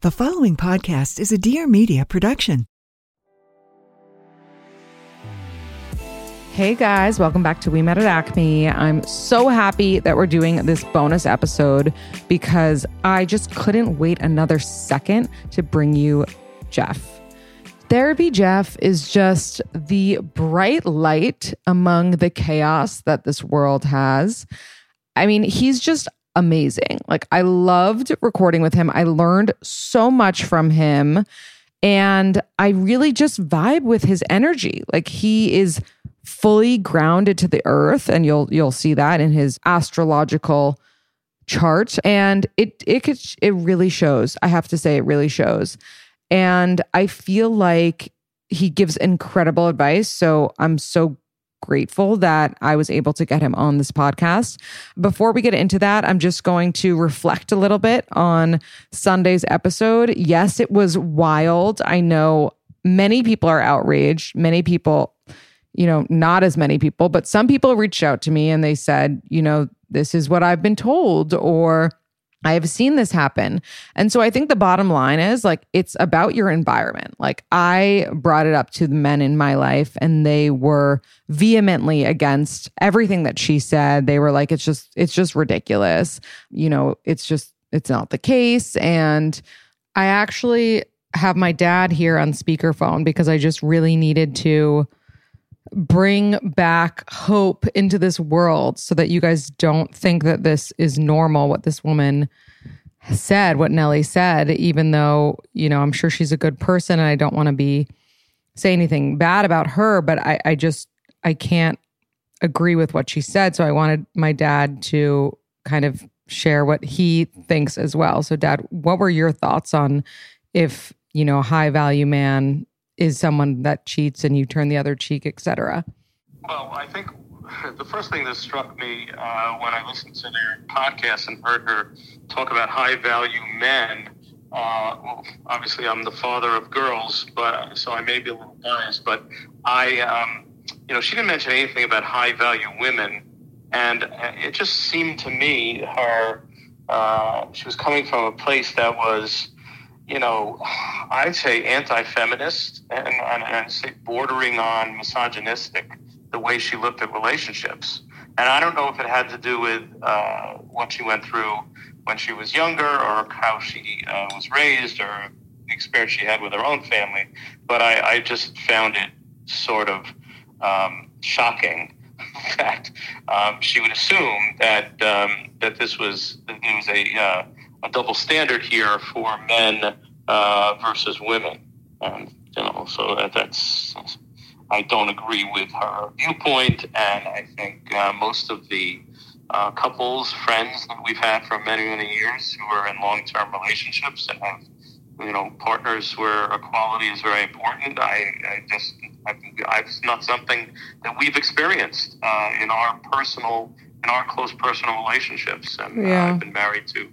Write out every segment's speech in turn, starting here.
The following podcast is a Dear Media production. Hey guys, welcome back to We Met at Acme. I'm so happy that we're doing this bonus episode because I just couldn't wait another second to bring you Jeff. Therapy Jeff is just the bright light among the chaos that this world has. I mean, he's just amazing. Like, I loved recording with him. I learned so much from him. And I really just vibe with his energy. Like, he is fully grounded to the earth and you'll you'll see that in his astrological chart and it it could it really shows i have to say it really shows and i feel like he gives incredible advice so i'm so grateful that I was able to get him on this podcast. Before we get into that, I'm just going to reflect a little bit on Sunday's episode. Yes, it was wild. I know many people are outraged. Many people, you know, not as many people, but some people reached out to me and they said, you know, this is what I've been told, or I have seen this happen. And so I think the bottom line is like, it's about your environment. Like, I brought it up to the men in my life, and they were vehemently against everything that she said. They were like, it's just, it's just ridiculous. You know, it's just, it's not the case. And I actually have my dad here on speakerphone because I just really needed to bring back hope into this world so that you guys don't think that this is normal what this woman said what Nellie said even though you know I'm sure she's a good person and I don't want to be say anything bad about her but I I just I can't agree with what she said. So I wanted my dad to kind of share what he thinks as well. So dad what were your thoughts on if you know a high value man is someone that cheats and you turn the other cheek, etc. Well, I think the first thing that struck me uh, when I listened to their podcast and heard her talk about high value men. Uh, well, obviously, I'm the father of girls, but so I may be a little biased. But I, um, you know, she didn't mention anything about high value women, and it just seemed to me her uh, she was coming from a place that was you know, I'd say anti-feminist and, and I'd say bordering on misogynistic the way she looked at relationships. And I don't know if it had to do with uh, what she went through when she was younger or how she uh, was raised or the experience she had with her own family. But I, I just found it sort of um, shocking that um, she would assume that um, that this was there was a uh, a double standard here for men uh, versus women. Um, you know, so that, that's I don't agree with her viewpoint, and I think uh, most of the uh, couples, friends that we've had for many, many years who are in long-term relationships and have, you know, partners where equality is very important. I, I just, I think it's not something that we've experienced uh, in our personal, in our close personal relationships. And uh, yeah. I've been married to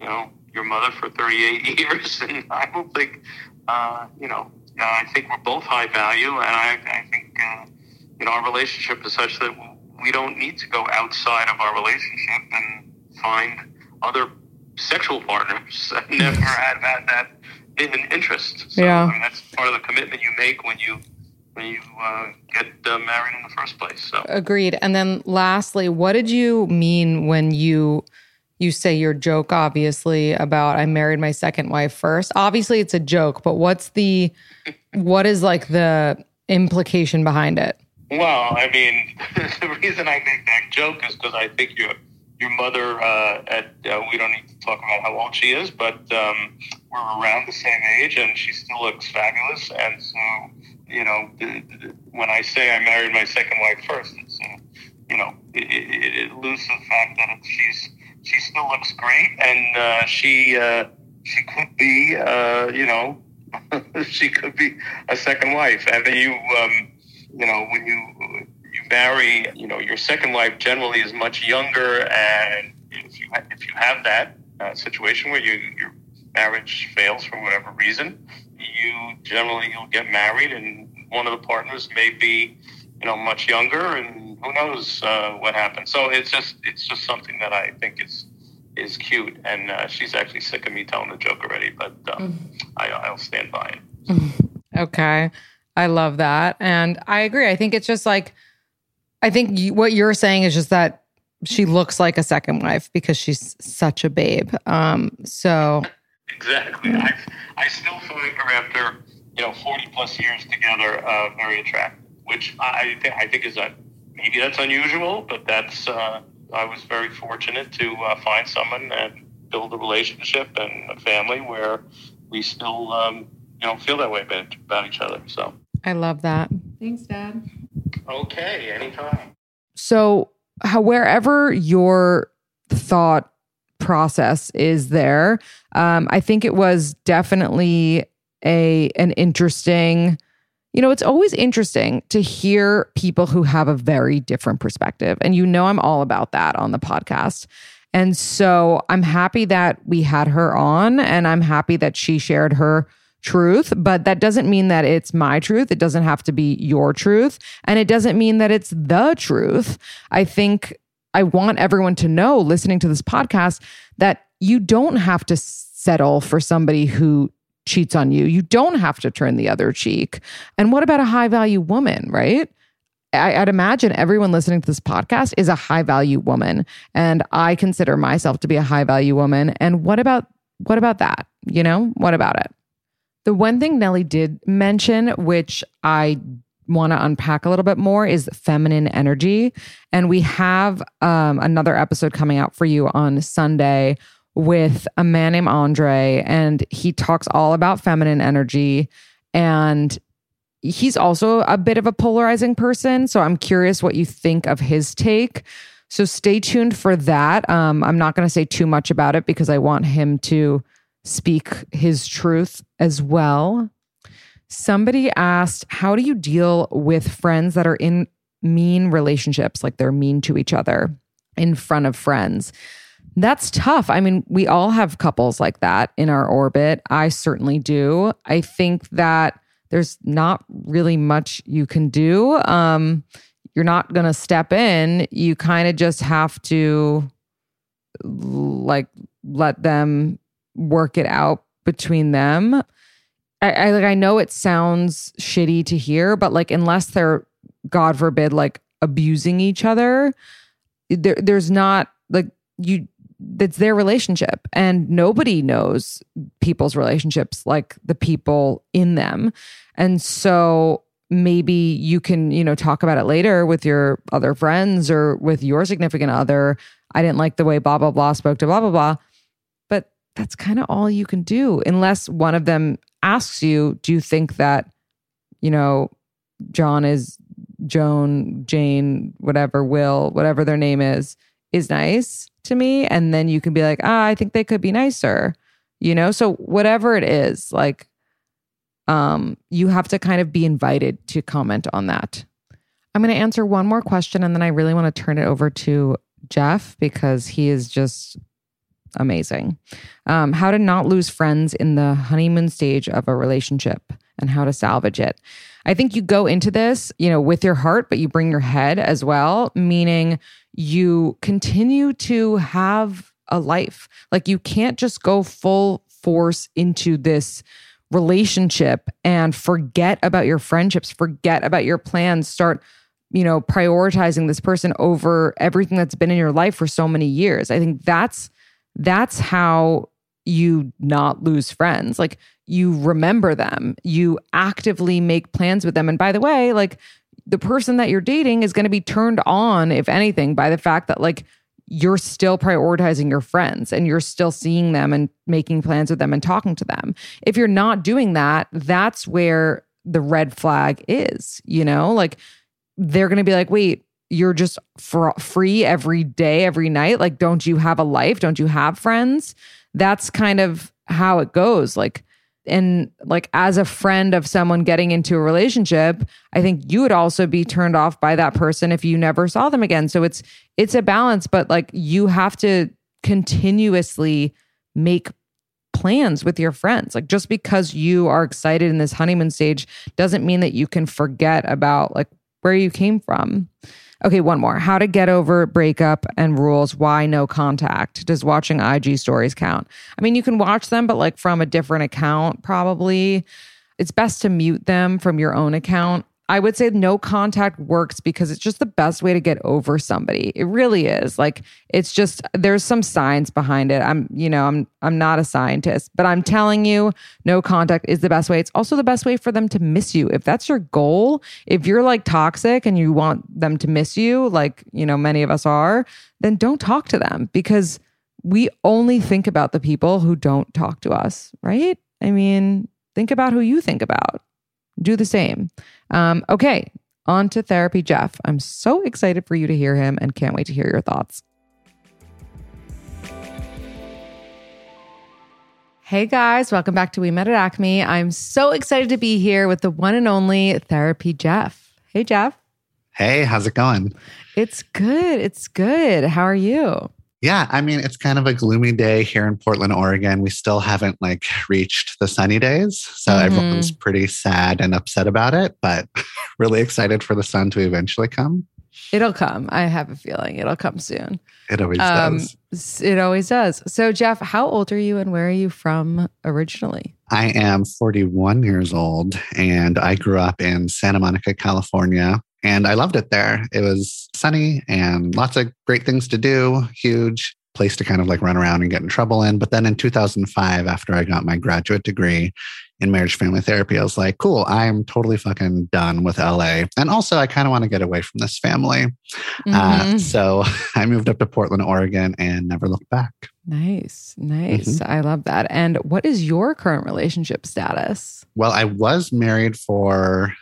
you know, your mother for 38 years, and I don't think, uh, you know, uh, I think we're both high value, and I, I think, uh, you know, our relationship is such that we don't need to go outside of our relationship and find other sexual partners. I've never had that, an interest. So, yeah. I mean, that's part of the commitment you make when you when you uh, get uh, married in the first place. So agreed. And then lastly, what did you mean when you you say your joke, obviously, about I married my second wife first. Obviously, it's a joke, but what's the, what is like the implication behind it? Well, I mean, the reason I make that joke is because I think your your mother, uh, at uh, we don't need to talk about how old she is, but um, we're around the same age, and she still looks fabulous. And so, you know, when I say I married my second wife first, it's uh, you know, it, it, it loses the fact that she's she still looks great, and uh, she uh, she could be, uh, you know, she could be a second wife, and then you. Um, you know, when you you marry, you know, your second wife generally is much younger, and if you if you have that uh, situation where you your marriage fails for whatever reason, you generally you'll get married, and one of the partners may be, you know, much younger, and who knows uh, what happens. So it's just it's just something that I think is is cute, and uh, she's actually sick of me telling the joke already, but um, mm. I, I'll stand by it. okay. I love that. And I agree. I think it's just like, I think you, what you're saying is just that she looks like a second wife because she's such a babe. Um, so exactly. I, I still find her after you know 40 plus years together uh, very attractive, which I th- I think is a maybe that's unusual, but that's uh, I was very fortunate to uh, find someone and build a relationship and a family where we still um, you know feel that way about, about each other. So I love that. Thanks, Dad. Okay, anytime. So, how, wherever your thought process is there, um, I think it was definitely a an interesting. You know, it's always interesting to hear people who have a very different perspective. And you know, I'm all about that on the podcast. And so I'm happy that we had her on, and I'm happy that she shared her truth, but that doesn't mean that it's my truth. It doesn't have to be your truth. And it doesn't mean that it's the truth. I think I want everyone to know listening to this podcast that you don't have to settle for somebody who cheats on you. You don't have to turn the other cheek. And what about a high value woman, right? I, would imagine everyone listening to this podcast is a high value woman. And I consider myself to be a high value woman. And what about what about that? You know, what about it? The one thing Nellie did mention, which I want to unpack a little bit more, is feminine energy. And we have um, another episode coming out for you on Sunday with a man named Andre, and he talks all about feminine energy. And he's also a bit of a polarizing person. So I'm curious what you think of his take. So stay tuned for that. Um, I'm not going to say too much about it because I want him to speak his truth as well. Somebody asked, How do you deal with friends that are in mean relationships, like they're mean to each other in front of friends? That's tough. I mean, we all have couples like that in our orbit. I certainly do. I think that there's not really much you can do. Um, you're not going to step in. You kind of just have to like let them work it out between them. I, I like I know it sounds shitty to hear, but like unless they're God forbid like abusing each other, there there's not like you it's their relationship and nobody knows people's relationships like the people in them. And so maybe you can, you know, talk about it later with your other friends or with your significant other. I didn't like the way blah blah blah spoke to blah blah blah But that's kind of all you can do unless one of them asks you, do you think that, you know, John is Joan, Jane, whatever, Will, whatever their name is, is nice to me? And then you can be like, ah, I think they could be nicer, you know? So whatever it is, like, um, you have to kind of be invited to comment on that. I'm going to answer one more question and then I really want to turn it over to Jeff because he is just amazing. Um, how to not lose friends in the honeymoon stage of a relationship and how to salvage it. I think you go into this, you know, with your heart, but you bring your head as well, meaning you continue to have a life. Like you can't just go full force into this relationship and forget about your friendships, forget about your plans, start you know prioritizing this person over everything that's been in your life for so many years. I think that's that's how you not lose friends. Like you remember them, you actively make plans with them. And by the way, like the person that you're dating is going to be turned on, if anything, by the fact that like you're still prioritizing your friends and you're still seeing them and making plans with them and talking to them. If you're not doing that, that's where the red flag is, you know? Like they're going to be like, wait, you're just fr- free every day, every night. Like, don't you have a life? Don't you have friends? That's kind of how it goes. Like, and like as a friend of someone getting into a relationship i think you would also be turned off by that person if you never saw them again. So it's it's a balance but like you have to continuously make plans with your friends. Like just because you are excited in this honeymoon stage doesn't mean that you can forget about like where you came from Okay, one more. How to get over breakup and rules. Why no contact? Does watching IG stories count? I mean, you can watch them, but like from a different account, probably. It's best to mute them from your own account. I would say no contact works because it's just the best way to get over somebody. It really is. Like it's just there's some science behind it. I'm, you know, I'm I'm not a scientist, but I'm telling you no contact is the best way. It's also the best way for them to miss you. If that's your goal, if you're like toxic and you want them to miss you, like, you know, many of us are, then don't talk to them because we only think about the people who don't talk to us, right? I mean, think about who you think about do the same. Um, okay, on to therapy, Jeff. I'm so excited for you to hear him and can't wait to hear your thoughts. Hey guys, welcome back to We Met at Acme. I'm so excited to be here with the one and only Therapy Jeff. Hey Jeff. Hey, how's it going? It's good. It's good. How are you? Yeah, I mean, it's kind of a gloomy day here in Portland, Oregon. We still haven't like reached the sunny days. So mm-hmm. everyone's pretty sad and upset about it, but really excited for the sun to eventually come. It'll come. I have a feeling it'll come soon. It always um, does. It always does. So, Jeff, how old are you and where are you from originally? I am 41 years old and I grew up in Santa Monica, California, and I loved it there. It was sunny and lots of great things to do, huge place to kind of like run around and get in trouble in. But then in 2005, after I got my graduate degree in marriage family therapy, I was like, cool, I'm totally fucking done with LA. And also, I kind of want to get away from this family. Uh, mm-hmm. Uh, so I moved up to Portland, Oregon and never looked back. Nice, nice. Mm-hmm. I love that. And what is your current relationship status? Well, I was married for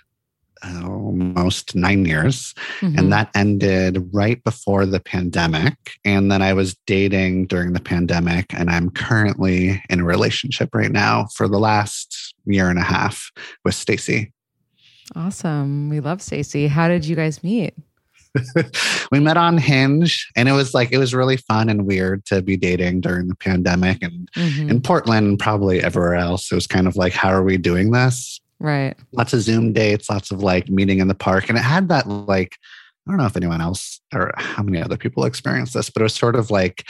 almost nine years. Mm-hmm. And that ended right before the pandemic. And then I was dating during the pandemic. And I'm currently in a relationship right now for the last year and a half with Stacy. Awesome. We love Stacy. How did you guys meet? we met on Hinge and it was like it was really fun and weird to be dating during the pandemic and mm-hmm. in Portland and probably everywhere else it was kind of like how are we doing this Right. Lots of Zoom dates, lots of like meeting in the park. And it had that like, I don't know if anyone else or how many other people experienced this, but it was sort of like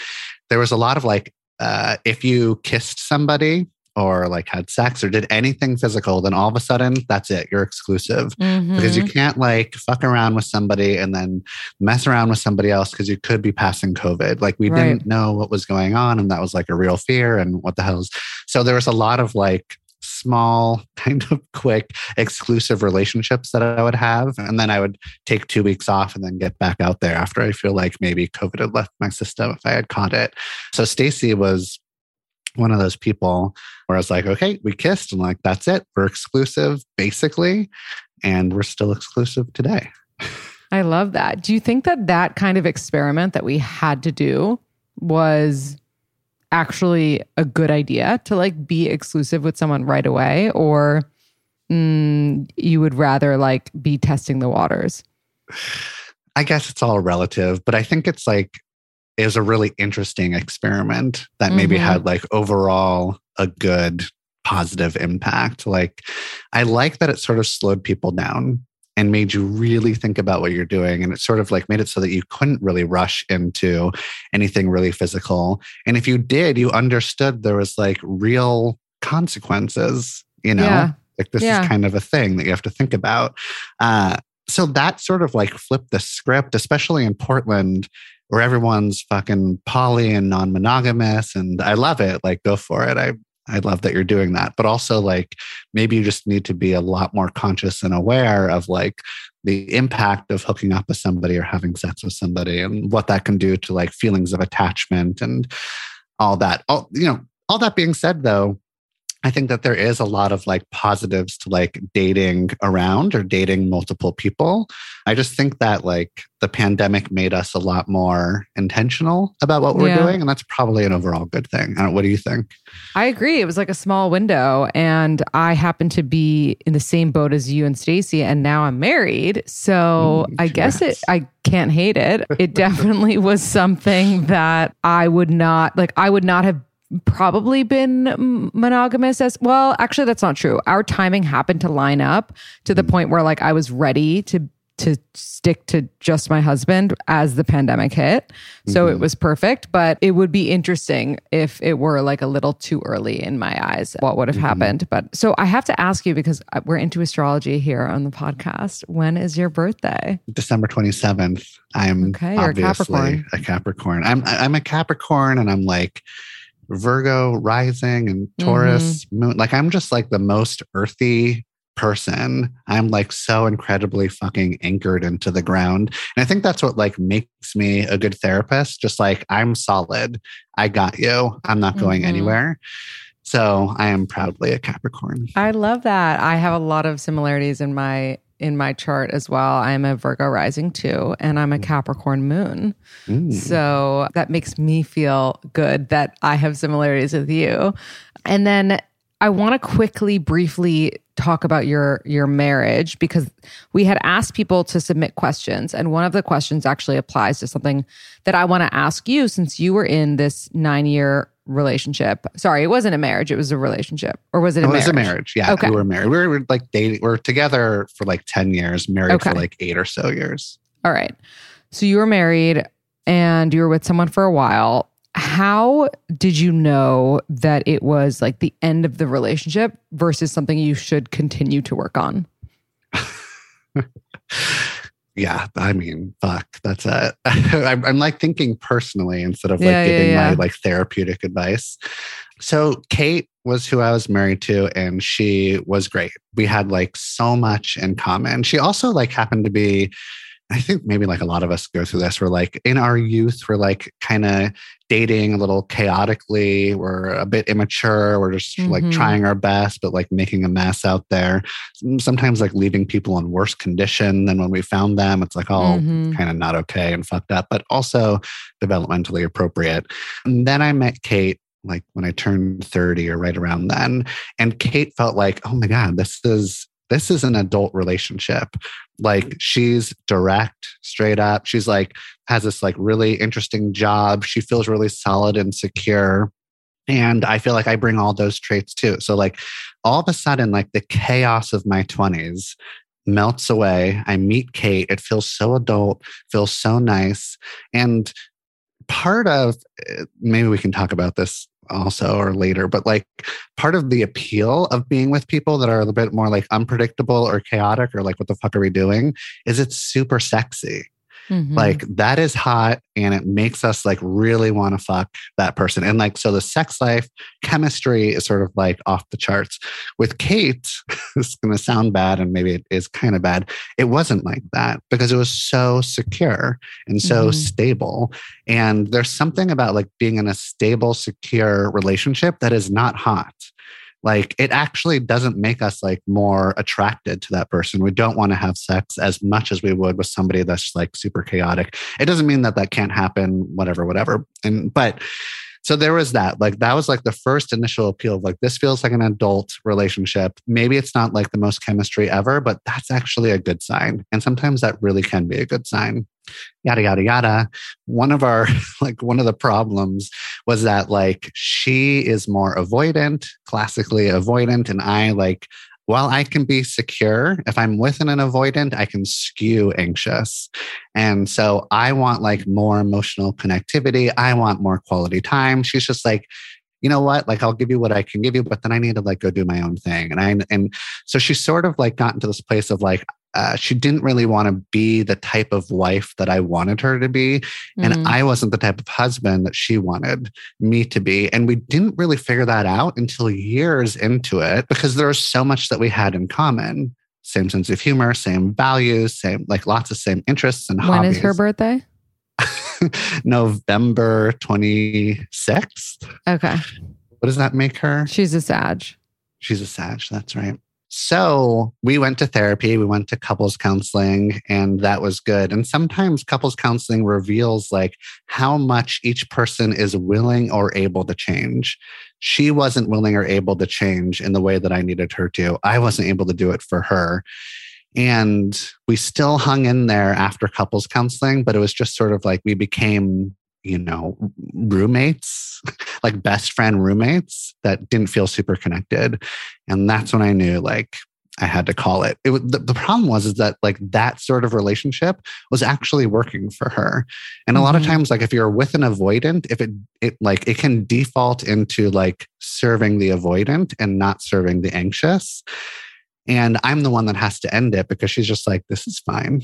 there was a lot of like, uh, if you kissed somebody or like had sex or did anything physical, then all of a sudden that's it. You're exclusive mm-hmm. because you can't like fuck around with somebody and then mess around with somebody else because you could be passing COVID. Like we right. didn't know what was going on and that was like a real fear and what the hell's. So there was a lot of like small, kind of quick, exclusive relationships that I would have. And then I would take two weeks off and then get back out there after I feel like maybe COVID had left my system if I had caught it. So Stacy was one of those people where I was like, okay, we kissed and like, that's it. We're exclusive basically. And we're still exclusive today. I love that. Do you think that that kind of experiment that we had to do was actually a good idea to like be exclusive with someone right away? Or mm, you would rather like be testing the waters? I guess it's all relative but i think it's like it was a really interesting experiment that maybe mm-hmm. had like overall a good positive impact. Like i like that it sort of slowed people down and made you really think about what you're doing. And it sort of like made it so that you couldn't really rush into anything really physical. And if you did, you understood there was like real consequences, you know? Yeah. Like this yeah. is kind of a thing that you have to think about. Uh, so that sort of like flipped the script, especially in Portland. where everyone's fucking poly and non-monogamous and I love it. Like go for it. I I love that you're doing that. But also like maybe you just need to be a lot more conscious and aware of like the impact of hooking up with somebody or having sex with somebody and what that can do to like feelings of attachment and all that. All you know, all that being said though, I think that there is a lot of like positives to like dating around or dating multiple people. I just think that like the pandemic made us a lot more intentional about what we're Yeah. doing. And that's probably an overall good thing. I don't, what do you think? I agree. It was like a small window, and I happen to be in the same boat as you and Stacy, and now I'm married. So Mm, I guess it. I can't hate it. It definitely was something that I would not like. I would not have probably been monogamous as well. Actually, that's not true. Our timing happened to line up to the hmm. point where like I was ready to to stick to just my husband as the pandemic hit. So it mm-hmm. was perfect, but it would be interesting if it were like a little too early in my eyes what would have mm-hmm. happened. But so I have to ask you because uh, we're into astrology here on the podcast. When is your birthday? December 27th. I'm Okay, you're a obviously Capricorn. a Capricorn. I'm I'm a Capricorn and I'm like Virgo rising and Taurus Mm-hmm. moon. Like I'm just like the most earthy person. I'm like so incredibly fucking anchored into the ground. And I think that's what like makes me a good therapist. Just like I'm solid. I got you. I'm not going Mhm. anywhere. So I am proudly a Capricorn. I love that. I have a lot of similarities in my in my chart as well. I'm a Virgo rising too, and I'm a Capricorn moon. Mm. So that makes me feel good that I have similarities with you. And then I want to quickly briefly talk about your your marriage because we had asked people to submit questions and one of the questions actually applies to something that I want to ask you since you were in this 9-year relationship. Sorry, it wasn't a marriage, it was a relationship. Or was it a it marriage? was a marriage. Yeah, Okay. we were married. We were like dating. We are together for like ten years, married Okay. for like eight or so years. All right. So you were married and you were with someone for a while. How did you know that it was like the end of the relationship versus something you should continue to work on? Yeah, I mean, fuck. That's it. I'm, I'm like thinking personally instead of like Yeah, yeah, giving yeah. my like therapeutic advice. So Kate was who I was married to, and she was great. We had like so much in common. She also like happened to be. I think maybe like a lot of us go through this. We're like in our youth, we're like kind of dating a little chaotically. We're a bit immature. We're just like Mhm. trying our best, but like making a mess out there. Sometimes like leaving people in worse condition than when we found them. It's like, oh, Mhm. kind of not okay and fucked up, but also developmentally appropriate. And then I met Kate like when I turned 30 or right around then. And Kate felt like, oh my God, this is this is an adult relationship. Like she's direct, straight up. She's like has this like really interesting job. She feels really solid and secure. And I feel like I bring all those traits too. So like all of a sudden, like the chaos of my 20s melts away. I meet Kate. It feels so adult, feels so nice. And part of eh, maybe we can talk about this also or later, but like part of the appeal of being with people that are a little bit more like unpredictable or chaotic or like, what the fuck are we doing? Is it's super sexy. Mhm. Like that is hot and it makes us like really want to fuck that person. And like, so the sex life chemistry is sort of like off the charts. With Kate, it's going to sound bad and maybe it is kind of bad. It wasn't like that because it was so secure and so Mhm. stable. And there's something about like being in a stable, secure relationship that is not hot like it actually doesn't make us like more attracted to that person. We don't want to have sex as much as we would with somebody that's like super chaotic. It doesn't mean that that can't happen whatever whatever. And but so there was that. Like that was like the first initial appeal of like this feels like an adult relationship. Maybe it's not like the most chemistry ever but that's actually a good sign. And sometimes that really can be a good sign yada yada yada. One of our like one of the problems was that like she is more avoidant classically avoidant and i like while i can be secure if i'm with an avoidant i can skew anxious. And so i want like more emotional connectivity. I want more quality time. She's just like you know what? Like i'll give you what i can give you but then i need to like go do my own thing. And i and so she sort of like got into this place of like uh, she didn't really want to be the type of wife that I wanted her to be. And Mhm. I wasn't the type of husband that she wanted me to be. And we didn't really figure that out until years into it because there was so much that we had in common. Same sense of humor, same values, same like lots of same interests and when hobbies. is her birthday? November 26th. Okay. What does that make her? She's a Sag. She's a Sag. That's right. So we went to therapy, we went to couples counseling, and that was good. And sometimes couples counseling reveals like how much each person is willing or able to change. She wasn't willing or able to change in the way that I needed her to. I wasn't able to do it for her. And we still hung in there after couples counseling, but it was just sort of like we became, you know, roommates, like best friend roommates that didn't feel super connected. And that's when I knew like I had to call it. It the, the problem was is that like that sort of relationship was actually working for her. And a lot of Mhm. times, like if you're with an avoidant, if it it like it can default into like serving the avoidant and not serving the anxious. And I'm the one that has to end it because she's just like, this is fine.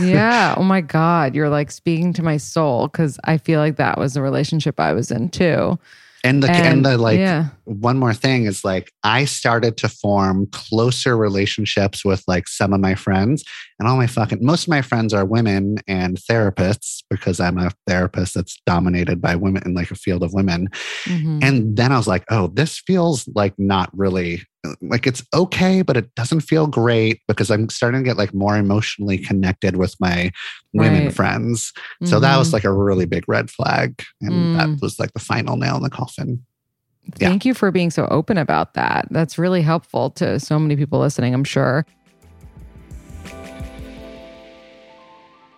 Yeah. Oh my God. You're like speaking to my soul because I feel like that was the relationship I was in too. And the and, the like yeah. one more thing is like I started to form closer relationships with like some of my friends and all my fucking most of my friends are women and therapists because I'm a therapist that's dominated by women in like a field of women. Mhm. And then I was like, oh, this feels like not really like it's okay, but it doesn't feel great because I'm starting to get like more emotionally connected with my women Right. friends. So that was Mhm. like a really big red flag. And that Mm. was like the final nail in the coffin. yeah. Thank you for being so open about that. That's really helpful to so many people listening, I'm sure.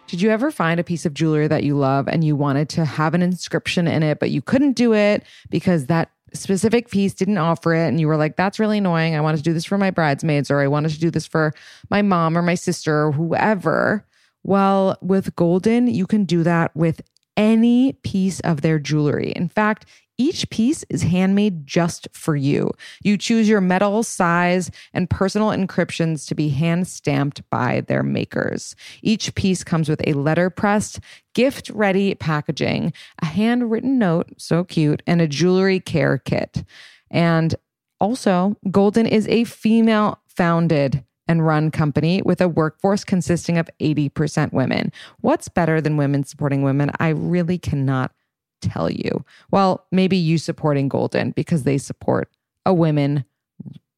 Did you ever find a piece of jewelry that you love and you wanted to have an inscription in it, but you couldn't do it because that specific piece didn't offer it? And you were like, that's really annoying. I wanted to do this for my bridesmaids, or I wanted to do this for my mom or my sister or whoever. Well, with Golden, you can do that with any piece of their jewelry. In fact, each piece is handmade just for you. You choose your metal, size, and personal encryptions to be hand stamped by their makers. Each piece comes with a letter pressed, gift ready packaging, a handwritten note, so cute, and a jewelry care kit. And also, Golden is a female founded and run company with a workforce consisting of 80% women. What's better than women supporting women? I really cannot tell you. Well, maybe you supporting Golden because they support a women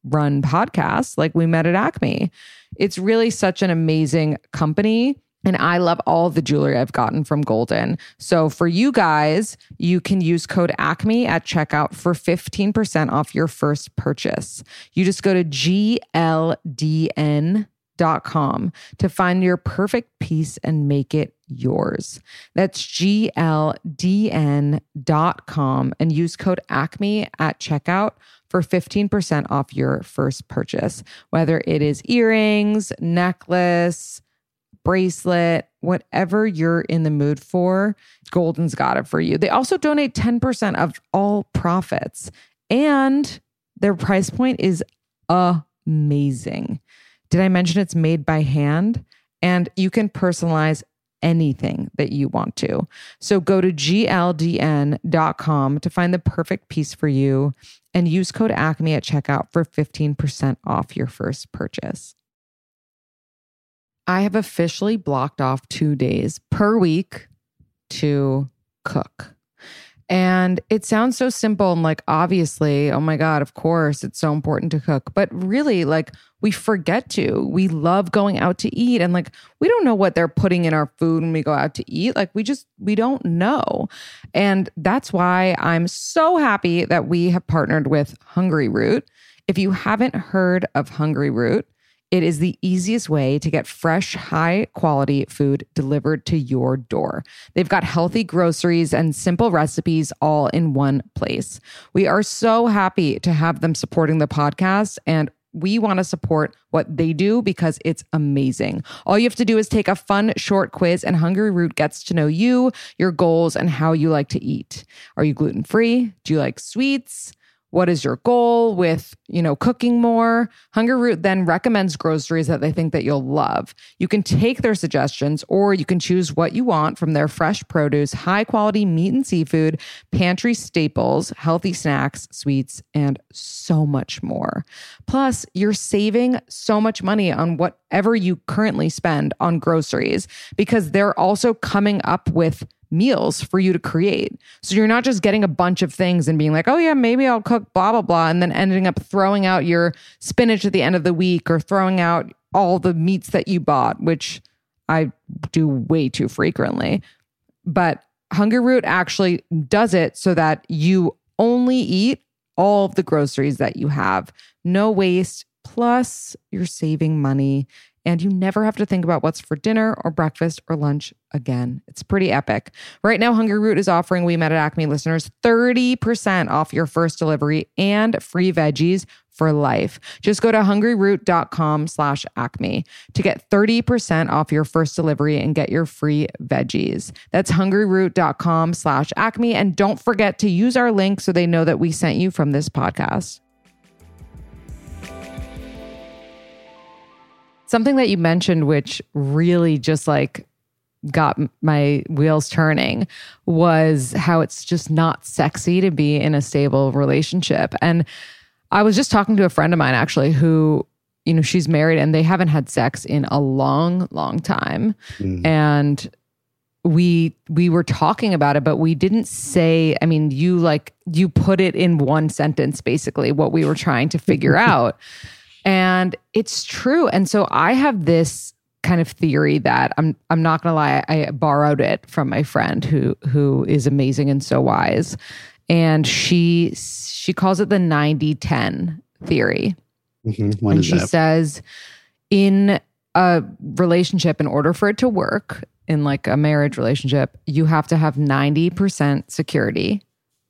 run podcast like we met at Acme. It's really such an amazing company. And I love all the jewelry I've gotten from Golden. So for you guys, you can use code ACME at checkout for 15% off your first purchase. You just go to GLDN.com to find your perfect piece and make it yours. That's GLDN.com and use code ACME at checkout for 15% off your first purchase, whether it is earrings, necklace, bracelet, whatever you're in the mood for, Golden's got it for you. They also donate 10% of all profits, and their price point is amazing. Did I mention it's made by hand? And you can personalize anything that you want to. So go to gldn.com to find the perfect piece for you and use code ACME at checkout for 15% off your first purchase. I have officially blocked off two days per week to cook. And it sounds so simple and like, obviously, oh my God, of course, it's so important to cook. But really, like, we forget to. We love going out to eat and like, we don't know what they're putting in our food when we go out to eat. Like, we just, we don't know. And that's why I'm so happy that we have partnered with Hungryroot. If you haven't heard of Hungryroot, it is the easiest way to get fresh, high quality food delivered to your door. They've got healthy groceries and simple recipes all in one place. We are so happy to have them supporting the podcast and we want to support what they do because it's amazing. All you have to do is take a fun short quiz, and Hungryroot gets to know you, your goals, and how you like to eat. Are you gluten free? Do you like sweets? What is your goal with, you know, cooking more? hunger root then recommends groceries that they think that you'll love. You can take their suggestions or you can choose what you want from their fresh produce, high quality meat and seafood, pantry staples, healthy snacks, sweets, and so much more. Plus, you're saving so much money on whatever you currently spend on groceries because they're also coming up with meals for you to create. So you're not just getting a bunch of things and being like, oh, yeah, maybe I'll cook blah, blah, blah, and then ending up throwing out your spinach at the end of the week or throwing out all the meats that you bought, which I do way too frequently. But Hunger Root actually does it so that you only eat all of the groceries that you have. No waste. Plus, you're saving money and you never have to think about what's for dinner or breakfast or lunch again. It's pretty epic. Right now, Hungryroot is offering We Met at Acme listeners 30% off your first delivery and free veggies for life. Just go to hungryroot.com slash acme to get 30% off your first delivery and get your free veggies. That's hungryroot.com slash acme. And don't forget to use our link so they know that we sent you from this podcast. Something that you mentioned, which really just like got my wheels turning, was how it's just not sexy to be in a stable relationship. And I was just talking to a friend of mine actually who, you know, she's married and they haven't had sex in a long, long time. Mm. And we we were talking about it but we didn't say i mean you like you put it in one sentence basically what we were trying to figure out and it's true. And so I have this kind of theory that I'm I'm not gonna lie, I borrowed it from my friend who who is amazing and so wise. And she she calls it the 90-10 theory. Mm-hmm. And she that? says in a relationship, in order for it to work, in like a marriage relationship, you have to have 90% security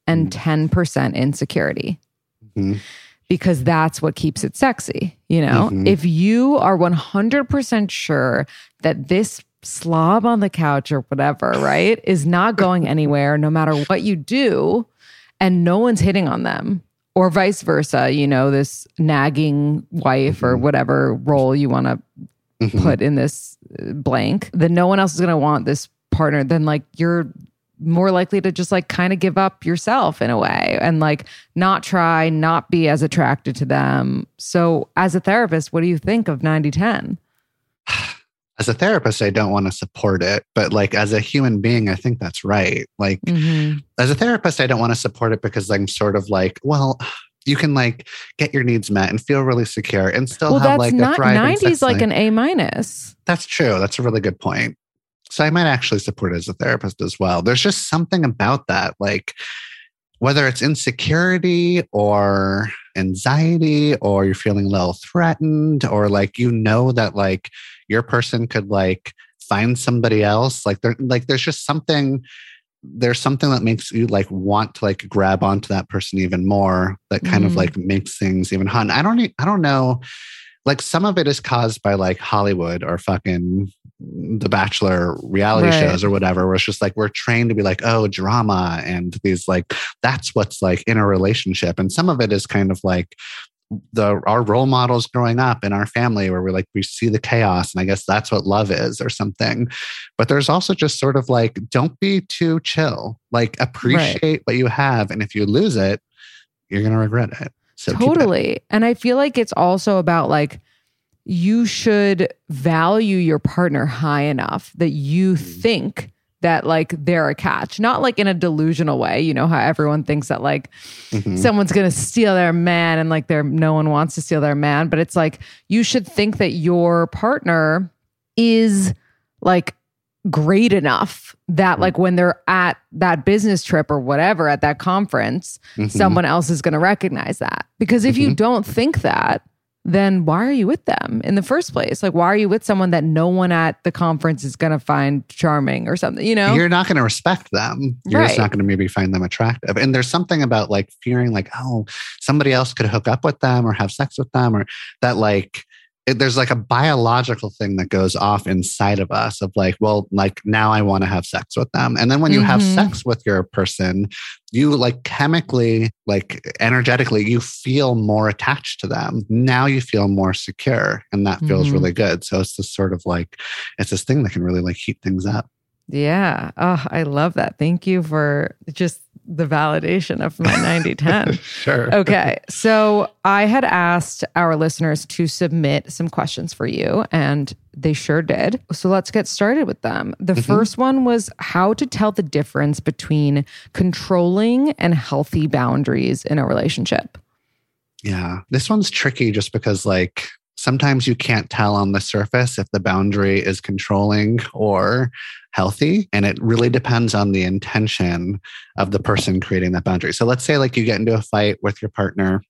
and mm 10% insecurity. Mm-hmm because that's what keeps it sexy. You know, mm-hmm. if you are 100% sure that this slob on the couch or whatever, right, is not going anywhere no matter what you do, and no one's hitting on them, or vice versa, you know, this nagging wife mm-hmm. or whatever role you want to mm-hmm. put in this uh, blank, then no one else is going to want this partner, then like you're more likely to just like kind of give up yourself in a way and like not try, not be as attracted to them. So, as a therapist, what do you think of 90 10? As a therapist, I don't want to support it, but like as a human being, I think that's right. Like, mm-hmm. as a therapist, I don't want to support it because I'm sort of like, well, you can like get your needs met and feel really secure and still well, have like a thriving 90 is like an A minus. That's true. That's a really good point. So I might actually support it as a therapist as well. There's just something about that, like whether it's insecurity or anxiety or you're feeling a little threatened or like you know that like your person could like find somebody else like there like there's just something there's something that makes you like want to like grab onto that person even more that kind mm. of like makes things even hot. I don't I don't know like some of it is caused by like Hollywood or fucking the Bachelor reality right. shows or whatever, where it's just like we're trained to be like, oh, drama and these like that's what's like in a relationship. And some of it is kind of like the our role models growing up in our family where we're like we see the chaos and i guess that's what love is or something but there's also just sort of like don't be too chill like appreciate right. what you have and if you lose it you're going to regret it so totally. And I feel like it's also about like you should value your partner high enough that you mm. think that like they're a catch, not like in a delusional way. You know how everyone thinks that like mm-hmm. someone's going to steal their man and like there no one wants to steal their man, but it's like you should think that your partner is like great enough that like when they're at that business trip or whatever at that conference mm-hmm. someone else is going to recognize that because if mm-hmm. you don't think that then why are you with them in the first place? Like why are you with someone that no one at the conference is going to find charming or something you know? You're not going to respect them. You're right. just not going to maybe find them attractive. And there's something about like fearing like oh somebody else could hook up with them or have sex with them or that like it, there's like a biological thing that goes off inside of us of like, well, like now I want to have sex with them. And then when you have Mhm. sex with your person, you like chemically, like energetically, you feel more attached to them. Now you feel more secure and that feels Mhm. really good. So it's this sort of like, it's this thing that can really like heat things up. Yeah. Oh, I love that. Thank you for just the validation of my 90 10. Sure. Okay. So I had asked our listeners to submit some questions for you, and they sure did. So let's get started with them. The Mhm. first one was how to tell the difference between controlling and healthy boundaries in a relationship. Yeah. This one's tricky just because, like, sometimes you can't tell on the surface if the boundary is controlling or healthy. And it really depends on the intention of the person creating that boundary. So let's say, like, you get into a fight with your partner.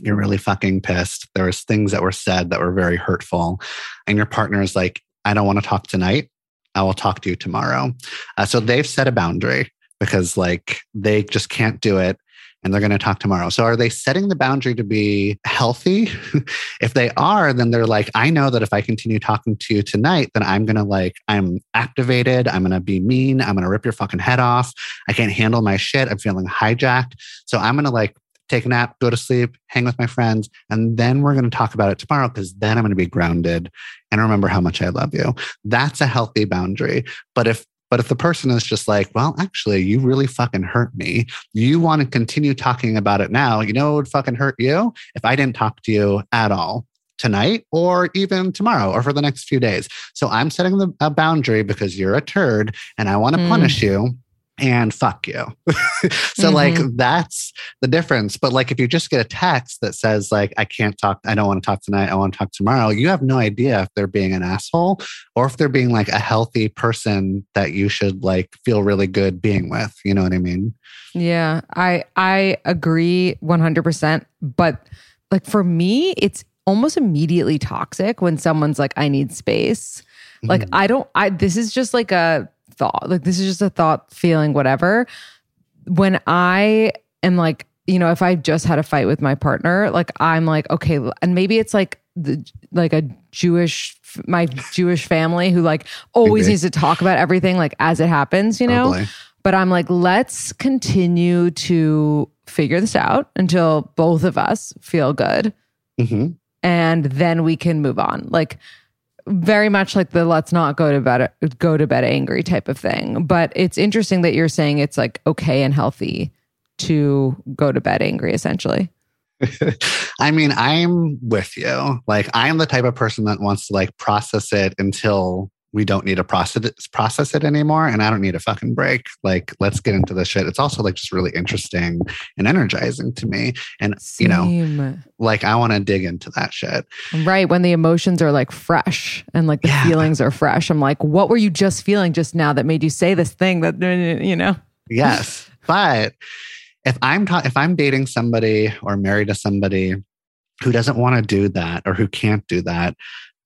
You're really fucking pissed. There was things that were said that were very hurtful. And your partner is like, I don't want to talk tonight. I will talk to you tomorrow. Uh, so they've set a boundary because, like, they just can't do it and they're going to talk tomorrow. So are they setting the boundary to be healthy? if they are, then they're like, I know that if I continue talking to you tonight, then I'm going to like, I'm activated. I'm going to be mean. I'm going to rip your fucking head off. I can't handle my shit. I'm feeling hijacked. So I'm going to like take a nap, go to sleep, hang with my friends. And then we're going to talk about it tomorrow because then I'm going to be grounded and remember how much I love you. That's a healthy boundary. But if but if the person is just like, well, actually, you really fucking hurt me. You want to continue talking about it now. You know what would fucking hurt you? If I didn't talk to you at all tonight or even tomorrow or for the next few days. So I'm setting the, a boundary because you're a turd and I want to Mm. punish you and fuck you. so like that's the difference. But like if you just get a text that says like I can't talk, I don't want to talk tonight, I want to talk tomorrow, you have no idea if they're being an asshole or if they're being like a healthy person that you should like feel really good being with. You know what I mean? Yeah, I I agree 100%, but like for me it's almost immediately toxic when someone's like I need space. Like Mhm. I don't I this is just like a thought. Like this is just a thought feeling whatever. When I am like, you know, if I just had a fight with my partner, like I'm like okay, and maybe it's like the like a Jewish my Jewish family who like always needs to talk about everything like as it happens, you know? Probably. But I'm like, let's continue to figure this out until both of us feel good. Mhm. And then we can move on. Like, very much like the let's not go to bed go to bed angry type of thing. But it's interesting that you're saying it's like okay and healthy to go to bed angry essentially. I mean, I'm with you. Like, I am the type of person that wants to like process it until we don't need to process it, process it anymore. And I don't need a fucking break. Like, let's get into this shit. It's also like just really interesting and energizing to me. And, you know, like I want to dig into that shit. Right. When the emotions are like fresh and like the Yeah. feelings are fresh. I'm like, what were you just feeling just now that made you say this thing that, you know? Yes. but if I'm ta- if I'm dating somebody or married to somebody who doesn't want to do that or who can't do that,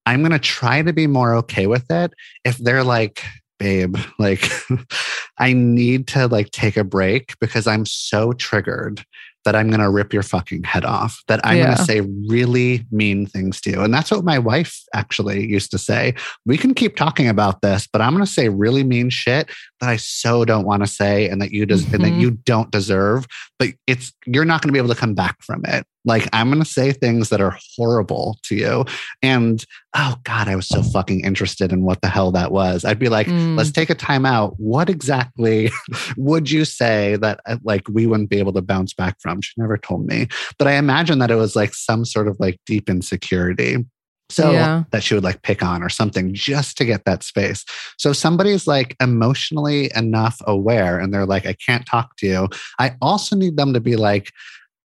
I'm going to try to be more okay with it if they're like, babe, like I need to like take a break because I'm so triggered that I'm going to rip your fucking head off, that I'm going to say really mean things to you. And that's what my wife actually used to say. We can keep talking about this, but I'm going to say really mean shit that I so don't want to say and that you des- and that Mhm. you don't deserve, but it's you're not going to be able to come back from it. Like I'm going to say things that are horrible to you and oh god, I was so fucking interested in what the hell that was. I'd be like, Mm. let's take a time out. What exactly would you say that uh, like we wouldn't be able to bounce back from? She never told me, but I imagine that it was like some sort of like deep insecurity. So Yeah. that she would like pick on or something just to get that space. So if somebody's like emotionally enough aware and they're like, I can't talk to you. I also need them to be like,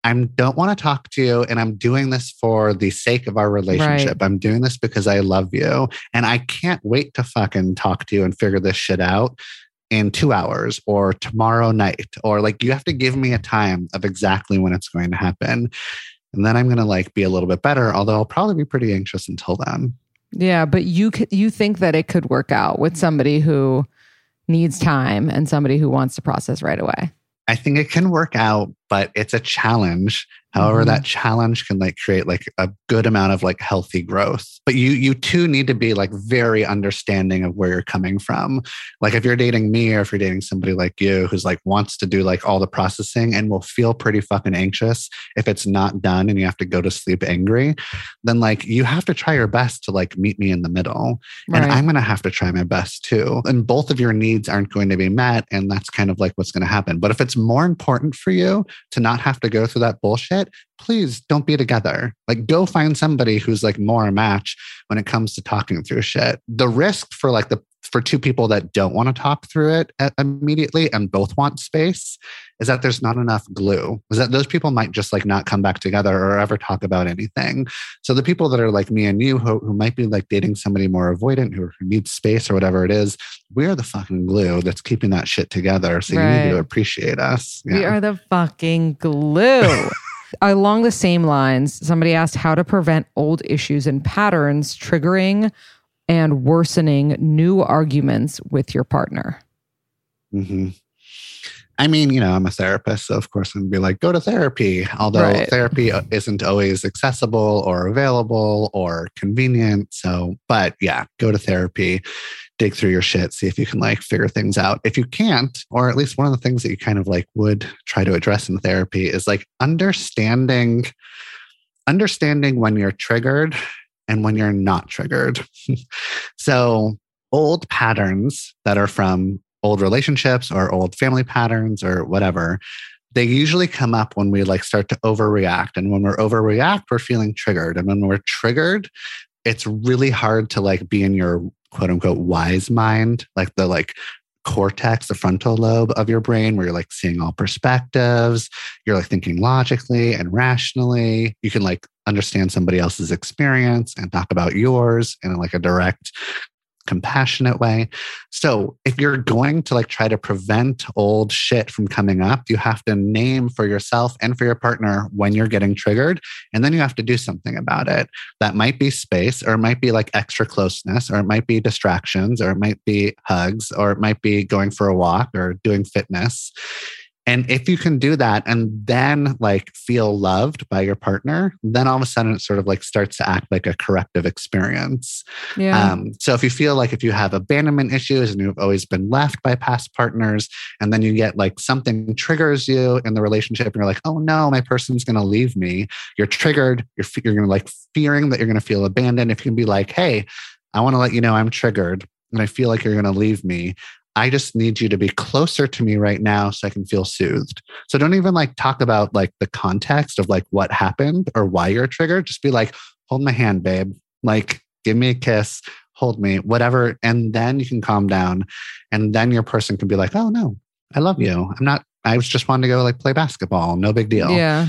I don't want to talk to you, and I'm doing this for the sake of our relationship. I'm doing this because I love you, and I can't wait to fucking talk to you and figure this shit out in two hours or tomorrow night. Or like, you have to give me a time of exactly when it's going to happen. And then I'm going to like be a little bit better, although I'll probably be pretty anxious until then. Yeah, but you you think that it could work out with somebody who needs time and somebody who wants to process right away. I think it can work out, but it's a challenge. However, Mhm. that challenge can like create like a good amount of like healthy growth. But you you too need to be like very understanding of where you're coming from. Like if you're dating me or if you're dating somebody like you who's like wants to do like all the processing and will feel pretty fucking anxious if it's not done and you have to go to sleep angry, then like you have to try your best to like meet me in the middle. And I'm going to have to try my best too. And both of your needs aren't going to be met. And that's kind of like what's going to happen. But if it's more important for you to not have to go through that bullshit, please don't be together. Like, go find somebody who's like more a match when it comes to talking through shit. The risk for like the for two people that don't want to talk through it uh, immediately and both want space is that there's not enough glue. Is that those people might just like not come back together or ever talk about anything. So the people that are like me and you who, who might be like dating somebody more avoidant who, who needs space or whatever it is, we're the fucking glue that's keeping that shit together. So you need to appreciate us. We are the fucking glue. Along the same lines, somebody asked how to prevent old issues and patterns triggering and worsening new arguments with your partner. hmm I mean, you know, I'm a therapist, so of course I'm be like, go to therapy. Although Right. therapy uh, isn't always accessible or available or convenient. So, but yeah, go to therapy, dig through your shit, see if you can like figure things out. If you can't, or at least one of the things that you kind of like would try to address in therapy is like understanding, understanding when you're triggered and when you're not triggered. so old patterns that are from old relationships or old family patterns or whatever they usually come up when we like start to overreact and when we're overreact we're feeling triggered and when we're triggered it's really hard to like be in your quote unquote wise mind like the like cortex the frontal lobe of your brain where you're like seeing all perspectives you're like thinking logically and rationally. You can like understand somebody else's experience and talk about yours in like a direct compassionate way. So if you're going to like try to prevent old shit from coming up, you have to name for yourself and for your partner when you're getting triggered. And then you have to do something about it. That might be space, or it might be like extra closeness, or it might be distractions, or it might be hugs, or it might be going for a walk or doing fitness. And if you can do that and then like feel loved by your partner, then all of a sudden it sort of like starts to act like a corrective experience. Yeah. Um, so if you feel like if you have abandonment issues and you've always been left by past partners, and then you get like something triggers you in the relationship, and you're like, oh no, my person's going to leave me. You're triggered. You're you're going to like fearing that you're going to feel abandoned. If you can be like, hey, I want to let you know I'm triggered, and I feel like you're going to leave me. I just need you to be closer to me right now so I can feel soothed. So don't even like talk about like the context of like what happened or why you're triggered. Just be like, hold my hand, babe. Like, give me a kiss, hold me, whatever. And then you can calm down. And then your person can be like, oh no, I love you. I'm not, I was just wanting to go like play basketball. No big deal. Yeah.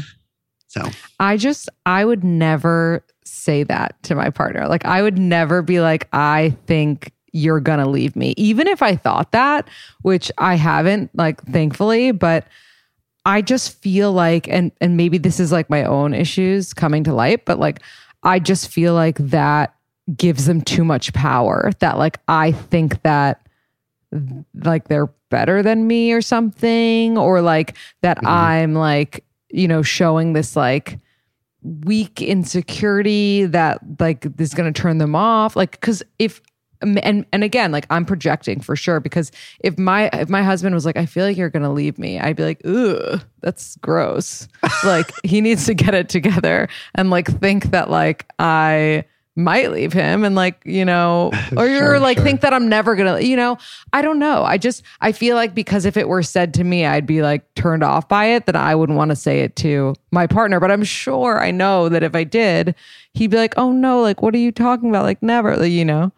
So I just, I would never say that to my partner. Like, I would never be like, I think you're to leave me. Even if I thought that, which I haven't, like, thankfully, but I just feel like, and, and maybe this is like my own issues coming to light, but like, I just feel like that gives them too much power that, like, I think that like they're better than me or something or like that Mhm. i'm like you know showing this like weak insecurity that like is going to turn them off like cuz if and and again like i'm projecting for sure because if my if my husband was like i feel like you're going to leave me i'd be like ugh that's gross. Like he needs to get it together and like think that like i might leave him and like you know or you're Sure, like sure. think that i'm never gonna you know i don't know. I just i feel like because if it were said to me i'd be like turned off by it that i wouldn't want to say it to my partner. But i'm sure i know that if i did he'd be like oh no like what are you talking about? Like never like, you know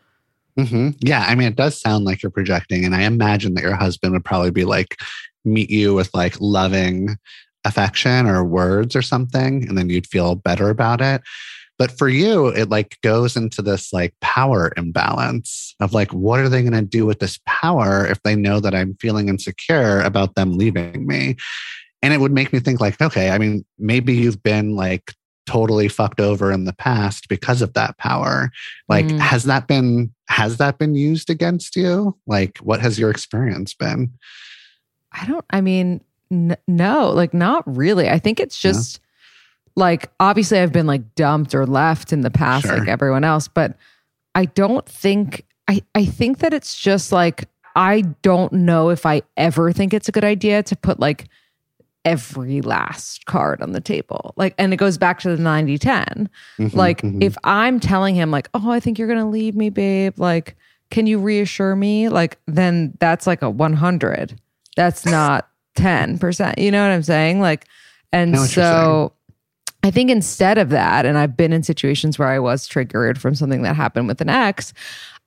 hmm Yeah, I mean, it does sound like you're projecting, and I imagine that your husband would probably be like, meet you with like loving affection or words or something, and then you'd feel better about it. But for you, it like goes into this like power imbalance of like, what are they going to do with this power if they know that I'm feeling insecure about them leaving me? And it would make me think like, okay, I mean, maybe you've been like totally fucked over in the past because of that power like Mm. has that been has that been used against you like what has your experience been i don't i mean n- no like not really i think it's Yeah. just like obviously I've been like dumped or left in the past Sure. like everyone else, but I don't think I I think that it's just like I don't know if I ever think it's a good idea to put like every last card on the table. Like and it goes back to the 90-10. Mhm, Like mhm. if I'm telling him like, "Oh, I think you're going to leave me, babe." Like, can you reassure me? Like then that's like a 100. That's not 10%. You know what I'm saying? Like and so I think instead of that, and I've been in situations where I was triggered from something that happened with an ex,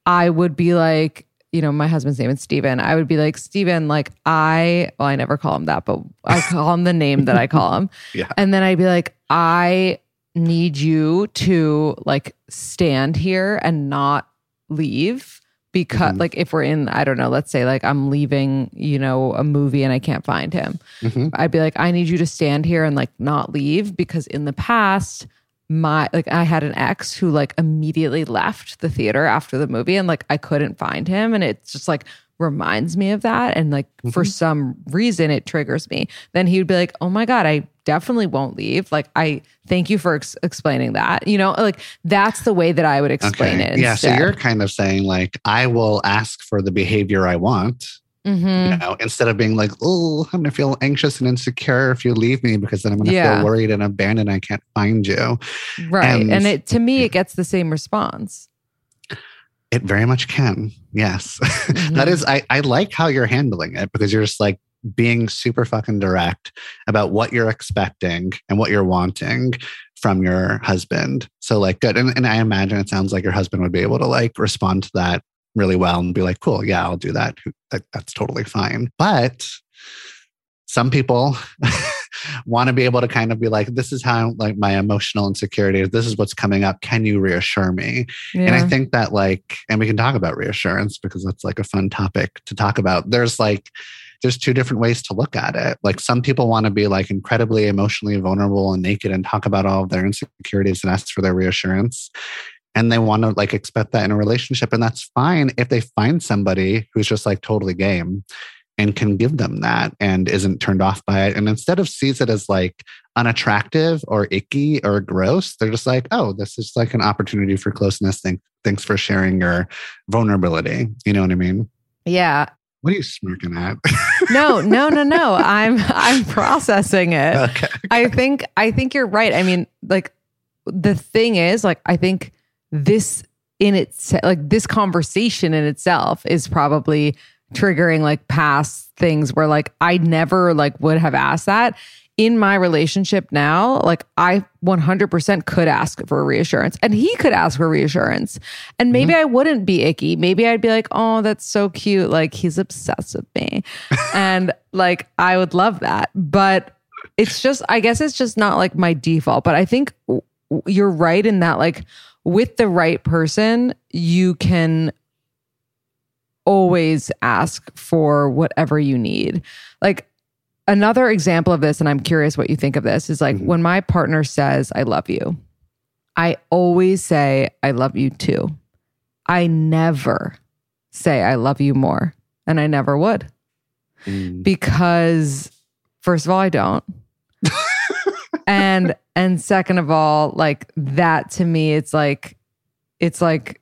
I would be like, you know, my husband's name is Steven. I would be like, Steven, like, I, well, I never call him that, but I call him the name that I call him. Yeah. And then I'd be like, I need you to like stand here and not leave because, Mhm. like, if we're in, I don't know, let's say like I'm leaving, you know, a movie and I can't find him. Mhm. I'd be like, I need you to stand here and like not leave because in the past, my like I had an ex who like immediately left the theater after the movie and like I couldn't find him and it just like reminds me of that and like for mm-hmm. some reason it triggers me. Then he would be like, "Oh my god, I definitely won't leave." Like I thank you for ex- explaining that. You know, like that's the way that I would explain it. Yeah. So you're kind of saying like, I will ask for the behavior I want, Mhm. you know, instead of being like, oh, I'm gonna feel anxious and insecure if you leave me because then I'm gonna Yeah. feel worried and abandoned. I can't find you. right. and- and it to me it gets the same response. It very much can. Yes. Mm-hmm. that is, I, I like how you're handling it because you're just like being super fucking direct about what you're expecting and what you're wanting from your husband. So, like, good. And, and I imagine it sounds like your husband would be able to like respond to that really well and be like, cool, yeah, I'll do that. that that's totally fine. But some people want to be able to kind of be like, this is how like my emotional insecurity is. This is what's coming up. Can you reassure me? And I think that like, and we can talk about reassurance because that's like a fun topic to talk about. There's like, there's two different ways to look at it. Like some people want to be like incredibly emotionally vulnerable and naked and talk about all of their insecurities and ask for their reassurance. And they want to like expect that in a relationship. And that's fine if they find somebody who's just like totally game and can give them that and isn't turned off by it. And instead of sees it as like unattractive or icky or gross, they're just like, oh, this is like an opportunity for closeness. Thank, thanks for sharing your vulnerability. You know what I mean? yeah. What are you smirking at? No, no, no, no. I'm I'm processing it. okay. I think I think you're right. I mean, like the thing is, like I think this in its like this conversation in itself is probably triggering like past things where like I never like would have asked that. In my relationship now, like I 100% could ask for reassurance and he could ask for reassurance. And maybe mm-hmm. I wouldn't be icky. Maybe I'd be like, oh, that's so cute. Like he's obsessed with me. and like I would love that. But it's just i guess it's just not like my default but i think you're right in that like with the right person you can always ask for whatever you need like another example of this and i'm curious what you think of this is like Mhm. when my partner says i love you i always say i love you too i never say i love you more and i never would Mm. because first of all i don't and and second of all like that to me it's like it's like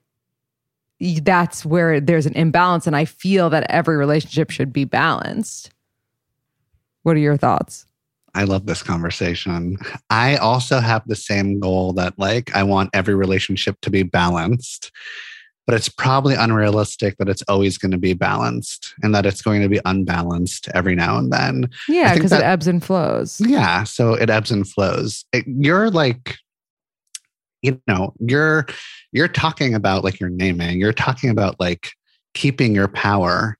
that's where there's an imbalance and i feel that every relationship should be balanced. What are your thoughts? I love this conversation. I also have the same goal that like I want every relationship to be balanced, but it's probably unrealistic that it's always going to be balanced and that it's going to be unbalanced every now and then. yeah because it ebbs and flows Yeah, so it ebbs and flows. It, you're like you know, you're you're talking about like you're naming, you're talking about like keeping your power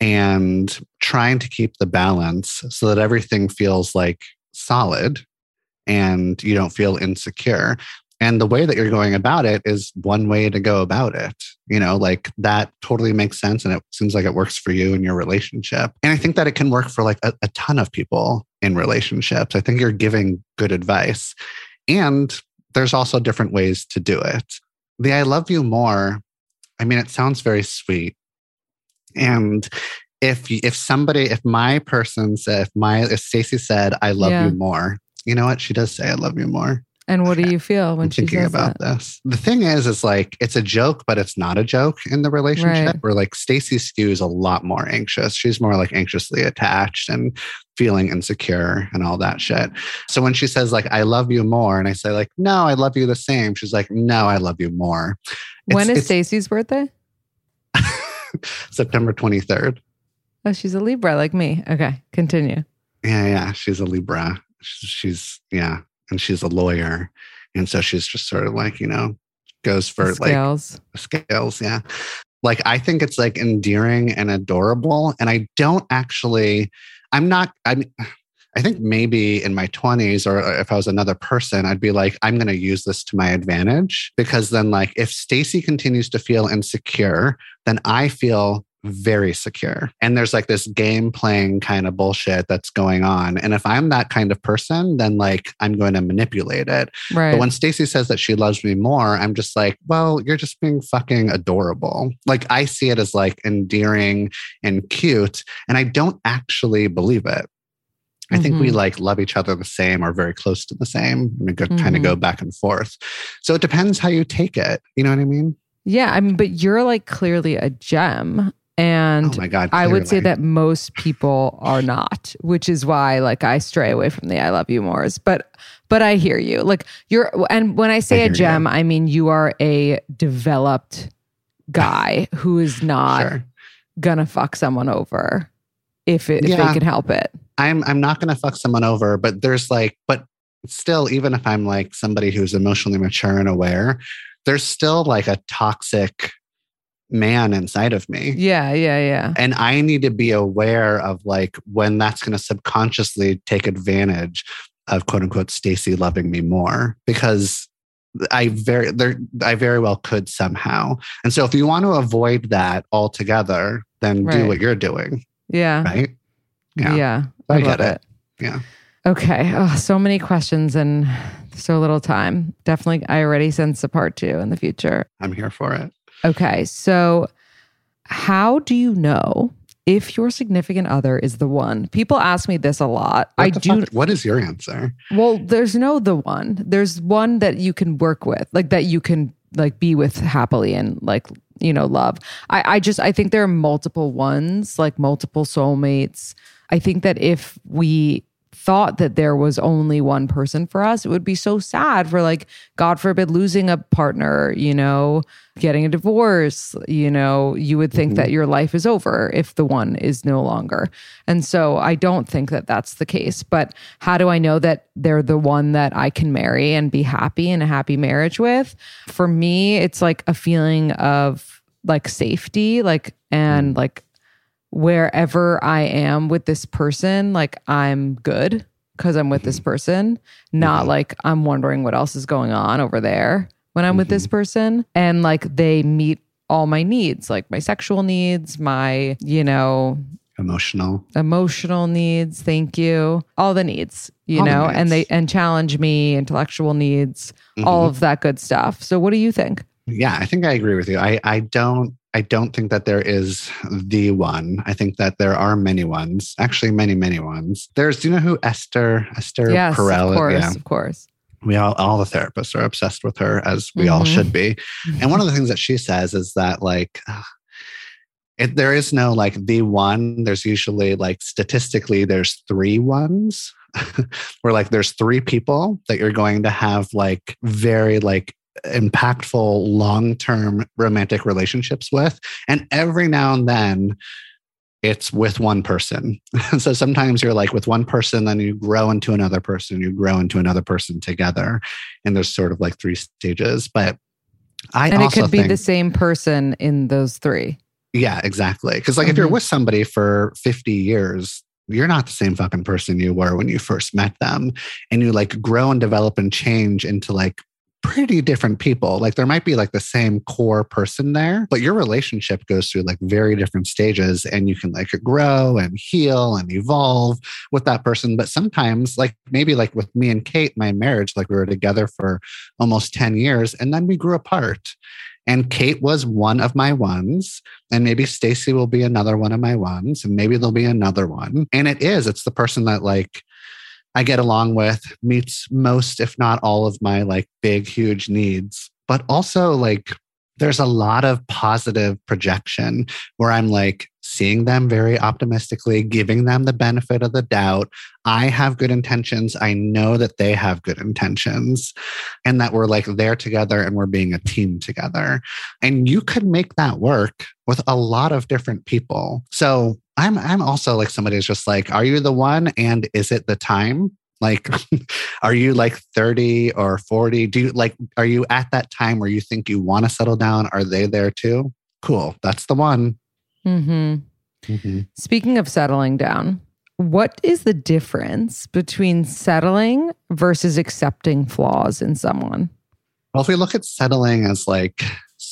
and trying to keep the balance so that everything feels like solid and you don't feel insecure. And the way that you're going about it is one way to go about it. You know, like that totally makes sense. And it seems like it works for you and your relationship. And I think that it can work for like a, a ton of people in relationships. I think you're giving good advice. And there's also different ways to do it. The I love you more, I mean, it sounds very sweet. And if if somebody, if my person said, if my if Stacey said, I love Yeah. you more, You know what? She does say I love you more. And what do you feel when I'm thinking says about that? this. The thing is, is like it's a joke, but it's not a joke in the relationship. Right. Where like Stacy skews a lot more anxious. She's more like anxiously attached and feeling insecure and all that shit. So when she says like I love you more, and I say like No, I love you the same. She's like No, I love you more. When It's- is Stacy's birthday? September twenty third. Oh, she's a Libra like me. Okay, continue. Yeah, yeah. She's a Libra. She's, she's yeah, and she's a lawyer, and so she's just sort of like you know goes for like Scales. scales yeah. Like i think it's like endearing and adorable. And i don't actually i'm not i mean i think maybe in my 20s or uh, if i was another person i'd be like i'm going to use this to my advantage. Because then like if stacy continues to feel insecure then i feel very secure and there's like this game playing kind of bullshit that's going on and if i'm that kind of person then like i'm going to manipulate it Right. but when Stacy says that she loves me more, I'm just like, well, you're just being fucking adorable. Like I see it as like endearing and cute, and I don't actually believe it. I think we Mhm. like love each other the same or very close to the same. And we go, kind of go back and forth. So it depends how you take it. You know what I mean? yeah, I mean, but you're like clearly a gem. And oh God. I would say that most people are not, which is why like I stray away from the I love you mores. But but I hear you. Like you're and when I say I a gem, I mean you are a developed guy who is not Sure. gonna fuck someone over if it, if they can help it. I'm I'm not gonna fuck someone over, but there's like, but still, even if I'm like somebody who's emotionally mature and aware, there's still like a toxic man inside of me. Yeah, yeah, yeah. And I need to be aware of like when that's gonna subconsciously take advantage of quote unquote Stacy loving me more because I very there I very well could somehow. And so if you want to avoid that altogether, then Right. do what you're doing, Yeah. right? Yeah. I love get it. Yeah. Okay. Oh, so many questions and so little time. Definitely, I already sense a part two in the future. I'm here for it. Okay. So, how do you know if your significant other is the one? People ask me this a lot. What I do. fuck- what is your answer? Well, there's no the one. There's one that you can work with, like that you can like be with happily and like you know love. I I just I think there are multiple ones, like multiple soulmates. I think that if we thought that there was only one person for us, it would be so sad for like God forbid losing a partner, you know, getting a divorce, you know, you would think mm-hmm. that your life is over if the one is no longer. And so I don't think that that's the case. But how do I know that they're the one that I can marry and be happy in a happy marriage with? For me, it's like a feeling of like safety, like, and mm-hmm. like wherever I am with this person, like I'm good because I'm with this person, not Mhm. like I'm wondering what else is going on over there when I'm with this person. And like they meet all my needs, like my sexual needs, my, you know, Emotional. emotional needs, thank you, all the needs, you All the know, and they and challenge me, intellectual needs, all Mhm. of that good stuff. So what do you think? Yeah, I think I agree with you. I, I don't I don't think that there is the one. I think that there are many ones. Actually, many, many ones. There's, do you know who Esther Esther yes, Perel? of course, Yeah, of course. we all all the therapists are obsessed with her, as we all Mhm. should be. And one of the things that she says is that like it, there is no like the one. There's usually like statistically there's three ones. where like there's three people that you're going to have like very like impactful long-term romantic relationships with and every now and then it's with one person so sometimes you're like with one person then you grow into another person you grow into another person together and there's sort of like three stages but i and it could be think, the same person in those three. yeah exactly because like if you're Mhm. with somebody for 50 years you're not the same fucking person you were when you first met them and you like grow and develop and change into like pretty different people. Like there might be like the same core person there but your relationship goes through like very different stages and you can like grow and heal and evolve with that person. But sometimes like maybe like with me and kate my marriage like we were together for almost 10 years and then we grew apart. And Kate was one of my ones, and maybe Stacy will be another one of my ones, and maybe there'll be another one. And it is, it's the person that like I get along with, meets most, if not all of my like big, huge needs. But also, like, there's a lot of positive projection where I'm like seeing them very optimistically, giving them the benefit of the doubt. I have good intentions. I know that they have good intentions and that we're like there together and we're being a team together. And you could make that work with a lot of different people. So I'm I'm also like somebody who's just like, are you the one? And is it the time? Like, are you like 30 or 40? Do you like, are you at that time where you think you want to settle down? Are they there too? Cool. That's the one. Mm-hmm. Mm-hmm. Speaking of settling down, what is the difference between settling versus accepting flaws in someone? Well, if we look at settling as like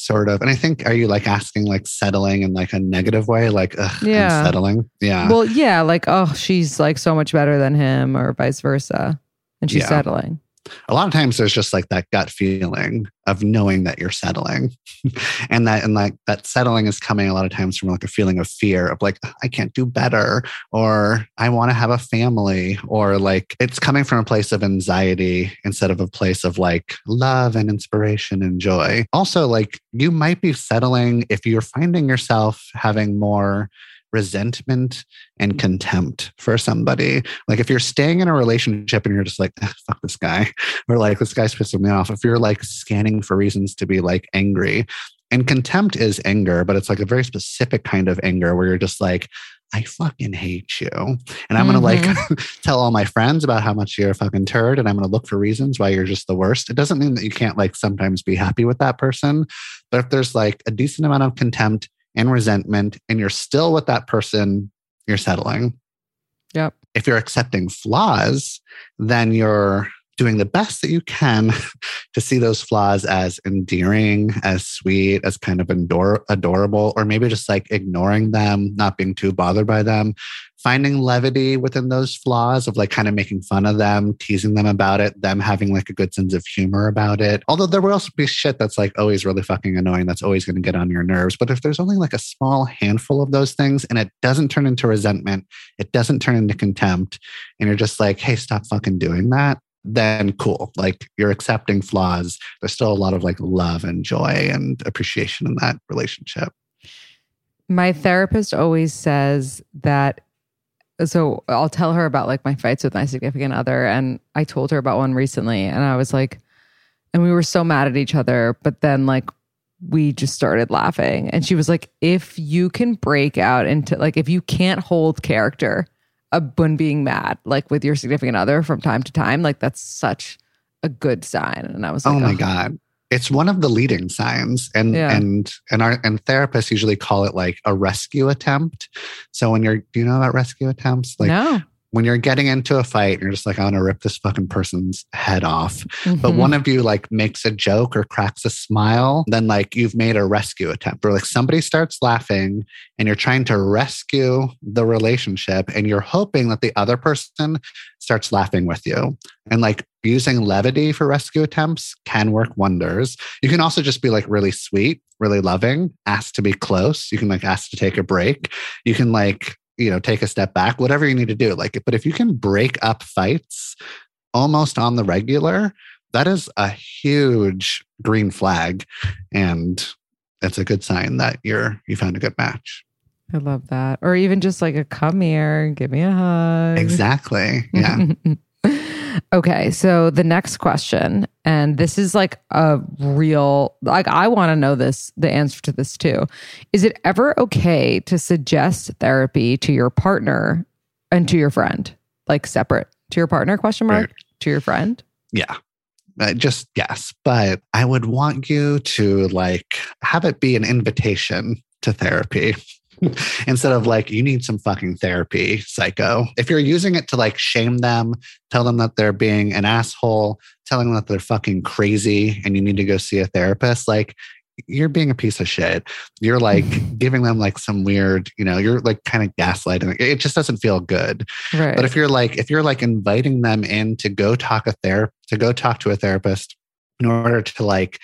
sort of, and I think, are you like asking like settling in like a negative way? Like, ugh, Yeah. I'm settling. Yeah. Well, yeah, like, oh, she's like so much better than him, or vice versa. And she's Yeah. settling. A lot of times there's just like that gut feeling of knowing that you're settling. And that and like that settling is coming a lot of times from like a feeling of fear of like i can't do better or i want to have a family or like it's coming from a place of anxiety instead of a place of like love and inspiration and joy. Also like you might be settling if you're finding yourself having more resentment and contempt for somebody. Like if you're staying in a relationship and you're just like, "Ah, fuck this guy, or like this guy's pissing me off. If you're like scanning for reasons to be like angry, and contempt is anger, but it's like a very specific kind of anger where you're just like, I fucking hate you. And I'm going to like tell all my friends about how much you're a fucking turd. And I'm going to look for reasons why you're just the worst. It doesn't mean that you can't like sometimes be happy with that person. But if there's like a decent amount of contempt and resentment and you're still with that person, you're settling. Yep. If you're accepting flaws, then you're doing the best that you can to see those flaws as endearing, as sweet, as kind of ador- adorable, or maybe just like ignoring them, not being too bothered by them, finding levity within those flaws of like kind of making fun of them, teasing them about it, them having like a good sense of humor about it. Although there will also be shit that's like always really fucking annoying, that's always going to get on your nerves. But if there's only like a small handful of those things and it doesn't turn into resentment, it doesn't turn into contempt, and you're just like, hey, stop fucking doing that then cool. Like you're accepting flaws. There's still a lot of like love and joy and appreciation in that relationship. My therapist always says that. So I'll tell her about like my fights with my significant other. And I told her about one recently. And I was like, and we were so mad at each other. But then like we just started laughing. And she was like, if you can break out into like, if you can't hold character when being mad, like with your significant other from time to time, like that's such a good sign. And I was like, oh my "Oh." God. It's one of the leading signs. And Yeah. and and our and therapists usually call it like a rescue attempt. So when you're do you know about rescue attempts? Like no. When you're getting into a fight and you're just like, I want to rip this fucking person's head off. but Mhm. one of you like makes a joke or cracks a smile, then like you've made a rescue attempt or like somebody starts laughing and you're trying to rescue the relationship and you're hoping that the other person starts laughing with you. And like using levity for rescue attempts can work wonders. You can also just be like really sweet, really loving, ask to be close. You can like ask to take a break. You can like, you know, take a step back, whatever you need to do. Like, but if you can break up fights almost on the regular, that is a huge green flag. And it's a good sign that you're you found a good match. I love that. Or even just like a come here, give me a hug. Exactly. Yeah. okay. So the next question, and this is like a real, like, I want to know this, the answer to this too. Is it ever okay to suggest therapy to your partner and to your friend? Like separate to your partner, question mark, Right. to your friend? yeah. Uh, just yes. But I would want you to like have it be an invitation to therapy. Instead of like, you need some fucking therapy, psycho. If you're using it to like shame them, tell them that they're being an asshole, telling them that they're fucking crazy and you need to go see a therapist, like you're being a piece of shit. You're like giving them like some weird, you know, you're like kind of gaslighting. It just doesn't feel good. Right. But if you're like, if you're like inviting them in to go talk a ther to go talk to a therapist in order to like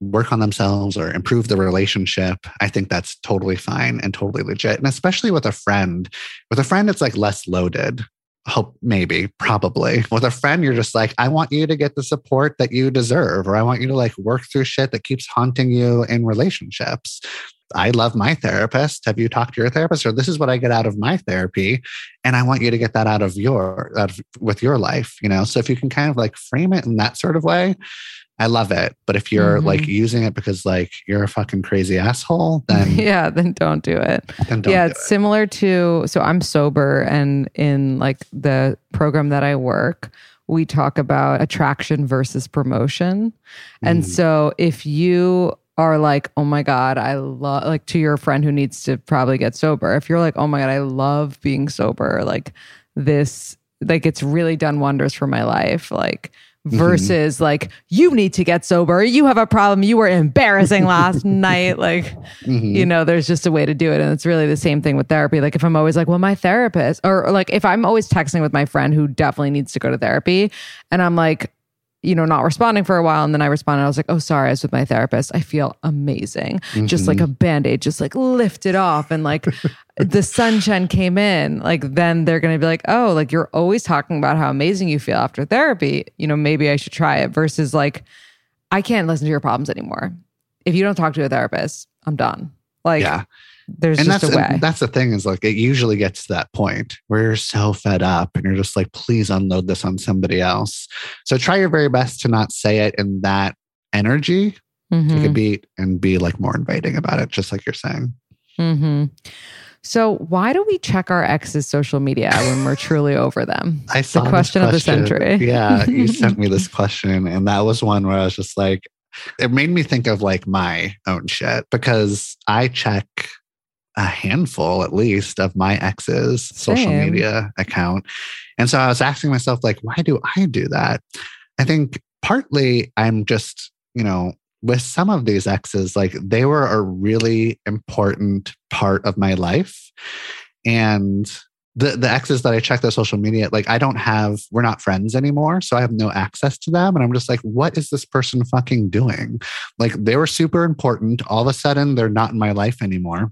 work on themselves or improve the relationship, I think that's totally fine and totally legit. And especially with a friend, with a friend, it's like less loaded. hope maybe probably. With a friend you're just like i want you to get the support that you deserve or i want you to like work through shit that keeps haunting you in relationships. I love my therapist. Have you talked to your therapist? or this is what i get out of my therapy and i want you to get that out of your out of, with your life you know? So if you can kind of like frame it in that sort of way I love it. But if you're Mm-hmm. like using it because like you're a fucking crazy asshole, then yeah, then don't do it. then don't yeah, do it's it. similar to so I'm sober and in like the program that I work, we talk about attraction versus promotion. And Mm. so if you are like, "Oh my god, I love like to your friend who needs to probably get sober. If you're like, "Oh my god, I love being sober." Like this like it's really done wonders for my life. Like Mm-hmm. versus like you need to get sober. You have a problem. You were embarrassing last night. Like Mhm. you know there's just a way to do it and it's really the same thing with therapy like if i'm always like well my therapist or, or like if i'm always texting with my friend who definitely needs to go to therapy and i'm like you know not responding for a while. And then i responded i was like oh sorry i was with my therapist. I feel amazing. Just like a mm-hmm. band-aid just like lifted off. And like the sunshine came in. Like then they're gonna be like oh like you're always talking about how amazing you feel after therapy. You know maybe i should try it versus like i can't listen to your problems anymore. If you don't talk to a therapist i'm done. Like yeah. There's and just that's a way. and that's the thing is like it usually gets to that point where you're so fed up and you're just like please unload this on somebody else so try your very best to not say it in that energy take a beat and be like more inviting about it just like you're saying mhm. So why do we check our ex's social media when we're truly over them? i saw this question of the century. yeah you sent me this question and that was one where i was just like it made me think of like my own shit because i check a handful at least of my ex's social Same. media account and so i was asking myself like why do i do that i think partly i'm just you know with some of these exes like they were a really important part of my life and the the exes that I check their social media, like I don't have, we're not friends anymore, so I have no access to them, and I'm just like, what is this person fucking doing? Like they were super important. All of a sudden, they're not in my life anymore.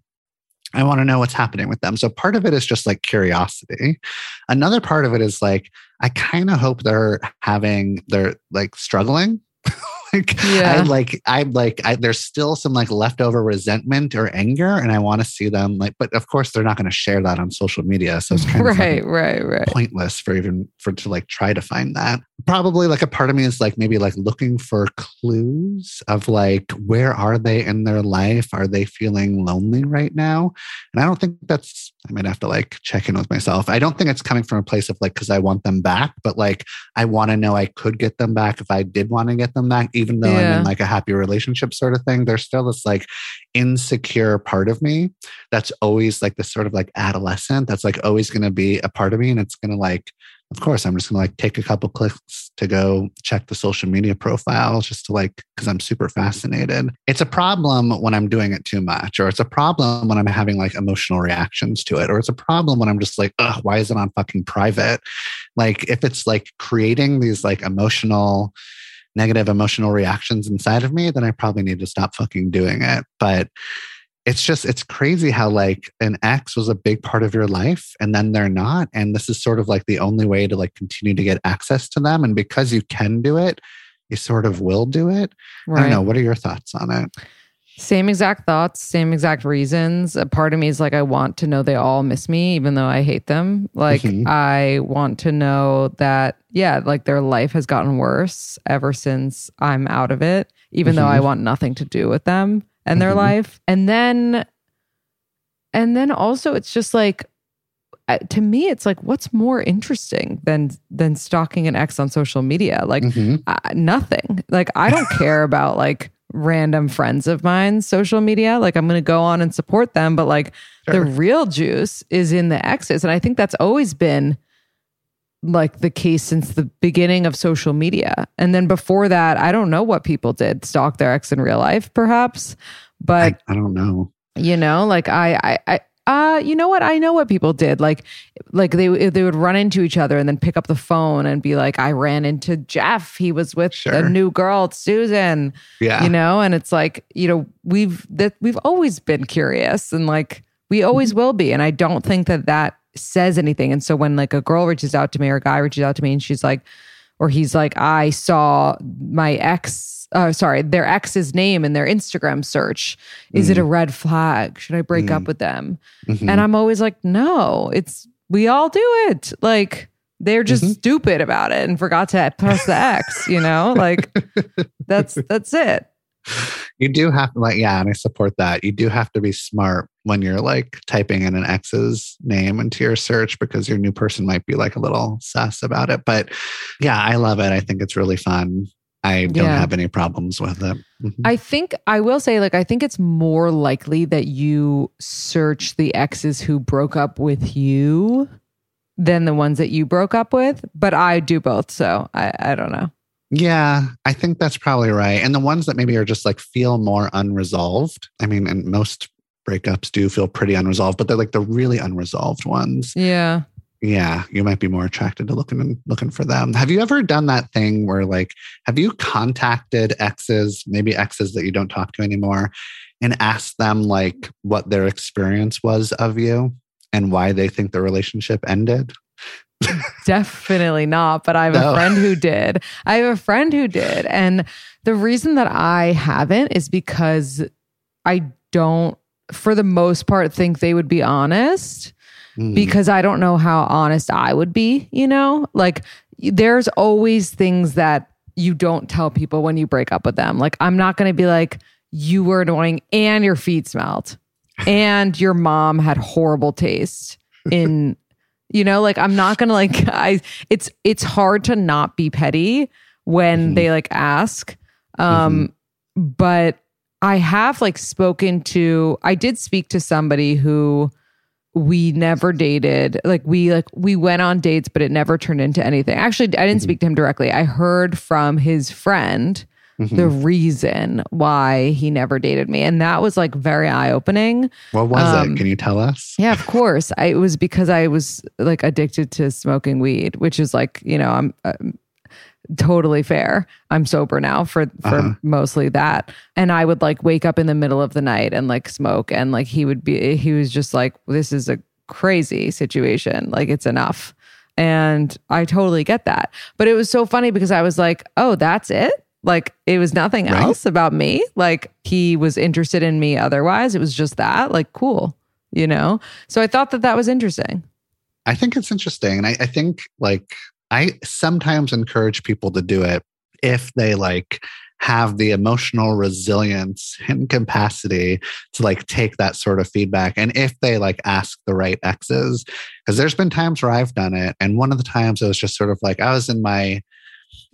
I want to know what's happening with them. So part of it is just like curiosity. Another part of it is like I kind of hope they're having they're like struggling. like Yeah. I like I'm like I, there's still some like leftover resentment or anger, and I want to see them like. But of course, they're not going to share that on social media, so it's kind of right, right, right. pointless for even for to like try to find that. Probably like a part of me is like maybe like looking for clues of like where are they in their life? Are they feeling lonely right now? And I don't think that's I might have to like check in with myself. I don't think it's coming from a place of like because I want them back, but like I want to know I could get them back if I did want to get them back, even though I'm in like a happy relationship sort of thing. There's still this like insecure part of me that's always like this sort of like adolescent that's like always going to be a part of me and it's going to like of course i'm just going to like take a couple clicks to go check the social media profile just to like because i'm super fascinated. It's a problem when i'm doing it too much or it's a problem when i'm having like emotional reactions to it or it's a problem when i'm just like Ugh, why is it on fucking private? Like if it's like creating these like emotional negative emotional reactions inside of me then i probably need to stop fucking doing it. But it's just it's crazy how like an ex was a big part of your life and then they're not and this is sort of like the only way to like continue to get access to them and because you can do it you sort of will do it i don't know what are your thoughts on it Same exact thoughts, same exact reasons. A part of me is like, I want to know they all miss me, even though I hate them. Like, Mhm. I want to know that, yeah, like their life has gotten worse ever since I'm out of it, even though I Mhm. want nothing to do with them and their Mhm. life. And then, and then also, it's just like, uh, to me, it's like, what's more interesting than than stalking an ex on social media? Like, Mhm. uh, nothing. Like I don't care about like random friends of mine's social media. Like I'm going to go on and support them, but like Sure. the real juice is in the exes, and I think that's always been like the case since the beginning of social media. And then before that, I don't know what people did stalk their ex in real life, perhaps, but I, I don't know. you know like i i i uh you know what? I know what people did. Like like they they would run into each other and then pick up the phone and be like i ran into jeff. He was with Sure. a new girl susan. Yeah. You know? And it's like you know we've that we've always been curious and like we Mm-hmm. always will be. And i don't think that that says anything. And so when like a girl reaches out to me or a guy reaches out to me and she's like, or he's like, I saw my ex, uh, sorry, their ex's name in their Instagram search. Is it a red flag? Should I break up with them? Mhm. And I'm always like, no, it's, we all do it. Like, they're just Mhm. stupid about it and forgot to press the X, you know? Like, that's, that's it. You do have to like yeah and i support that you do have to be smart when you're like typing in an ex's name into your search because your new person might be like a little sus about it but yeah i love it i think it's really fun i don't Yeah. have any problems with it Mhm. I think I will say, like, I think it's more likely that you search the exes who broke up with you than the ones that you broke up with. But I do both. So I, I don't know. Yeah i think that's probably right and the ones that maybe are just like feel more unresolved i mean and most breakups do feel pretty unresolved but they're like the really unresolved ones. Yeah. yeah you might be more attracted to looking looking for them. Have you ever done that thing where like have you contacted exes maybe exes that you don't talk to anymore and asked them like what their experience was of you and why they think the relationship ended Definitely not. But I have No. a friend who did. I have a friend who did. And the reason that I haven't is because I don't, for the most part, think they would be honest. Mm. because I don't know how honest I would be, you know? Like there's always things that you don't tell people when you break up with them. Like I'm not going to be like you were annoying and your feet smelled and your mom had horrible taste in you know, like I'm not to like I it's it's hard to not be petty when Mhm. they like ask. Um but I have like spoken to I did speak to somebody who we never dated. Like we like we went on dates, but it never turned into anything. Actually, I didn't speak to him directly. I heard from his friend Mhm. the reason why he never dated me, and that was like very eye opening. what was um, it can you tell us Yeah, of course. I, it was because I was like addicted to smoking weed, which is like you know I'm. um totally fair. I'm sober now for for Uh-huh. mostly that. And I would like wake up in the middle of the night and like smoke and like he would be he was just like this is a crazy situation. Like it's enough. And I totally get that. But it was so funny because I was like, "Oh, that's it?" Like it was nothing Right. else about me. Like he was interested in me otherwise. It was just that. Like cool, you know? So I thought that that was interesting. I think it's interesting. And I, I think like I sometimes encourage people to do it if they like have the emotional resilience and capacity to like take that sort of feedback. And if they like ask the right exes, because there's been times where I've done it. And one of the times it was just sort of like I was in my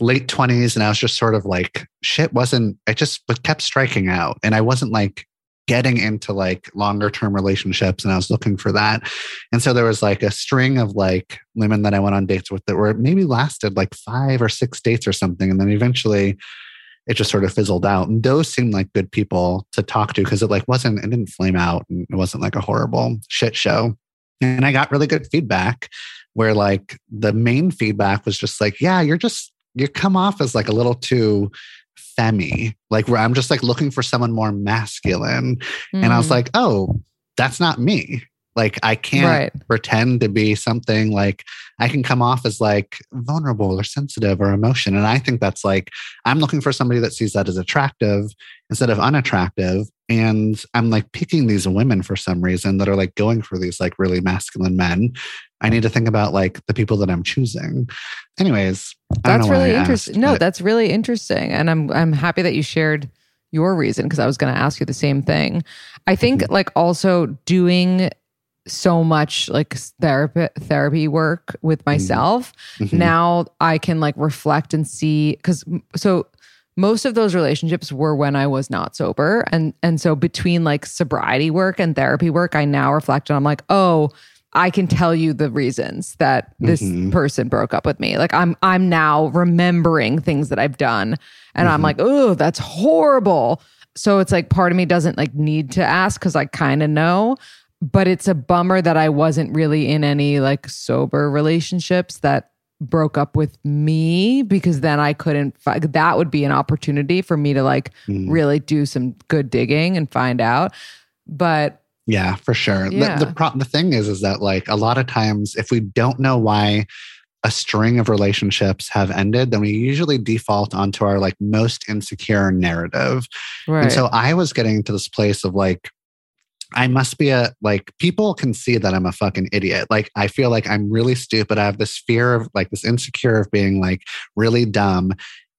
late 20s and I was just sort of like shit wasn't I just but kept striking out and I wasn't like getting into like longer term relationships and I was looking for that. And so there was like a string of like women that I went on dates with that were maybe lasted like five or six dates or something. And then eventually it just sort of fizzled out. And those seemed like good people to talk to because it like wasn't, it didn't flame out and it wasn't like a horrible shit show. And I got really good feedback where like the main feedback was just like, yeah, you're just, you come off as like a little too femmy, like where I'm just like looking for someone more masculine. And I was Mm. like, oh, that's not me. Like I can't Right. pretend to be something like I can come off as like vulnerable or sensitive or emotion. And I think that's like I'm looking for somebody that sees that as attractive instead of unattractive. And I'm like picking these women for some reason that are like going for these like really masculine men. I need to think about like the people that I'm choosing. Anyways, That's really interesting. asked, No, but- that's really interesting, and I'm I'm happy that you shared your reason because I was going to ask you the same thing. I think Mm-hmm. like also doing so much like therapy therapy work with myself Mhm. now I can like reflect and see because so most of those relationships were when I was not sober and and so between like sobriety work and therapy work I now reflect and I'm like oh I can tell you the reasons that this Mhm. person broke up with me like I'm I'm now remembering things that I've done and I'm Mhm. like oh that's horrible so it's like part of me doesn't like need to ask cuz I kind of know but it's a bummer that I wasn't really in any like sober relationships that broke up with me because then I couldn't fi- that would be an opportunity for me to like Mm. really do some good digging and find out but Yeah, for sure. Yeah. The the, pro- the thing is, is that like a lot of times, if we don't know why a string of relationships have ended, then we usually default onto our like most insecure narrative. Right. And so I was getting to this place of like, I must be a like people can see that I'm a fucking idiot. Like I feel like I'm really stupid. I have this fear of like this insecure of being like really dumb.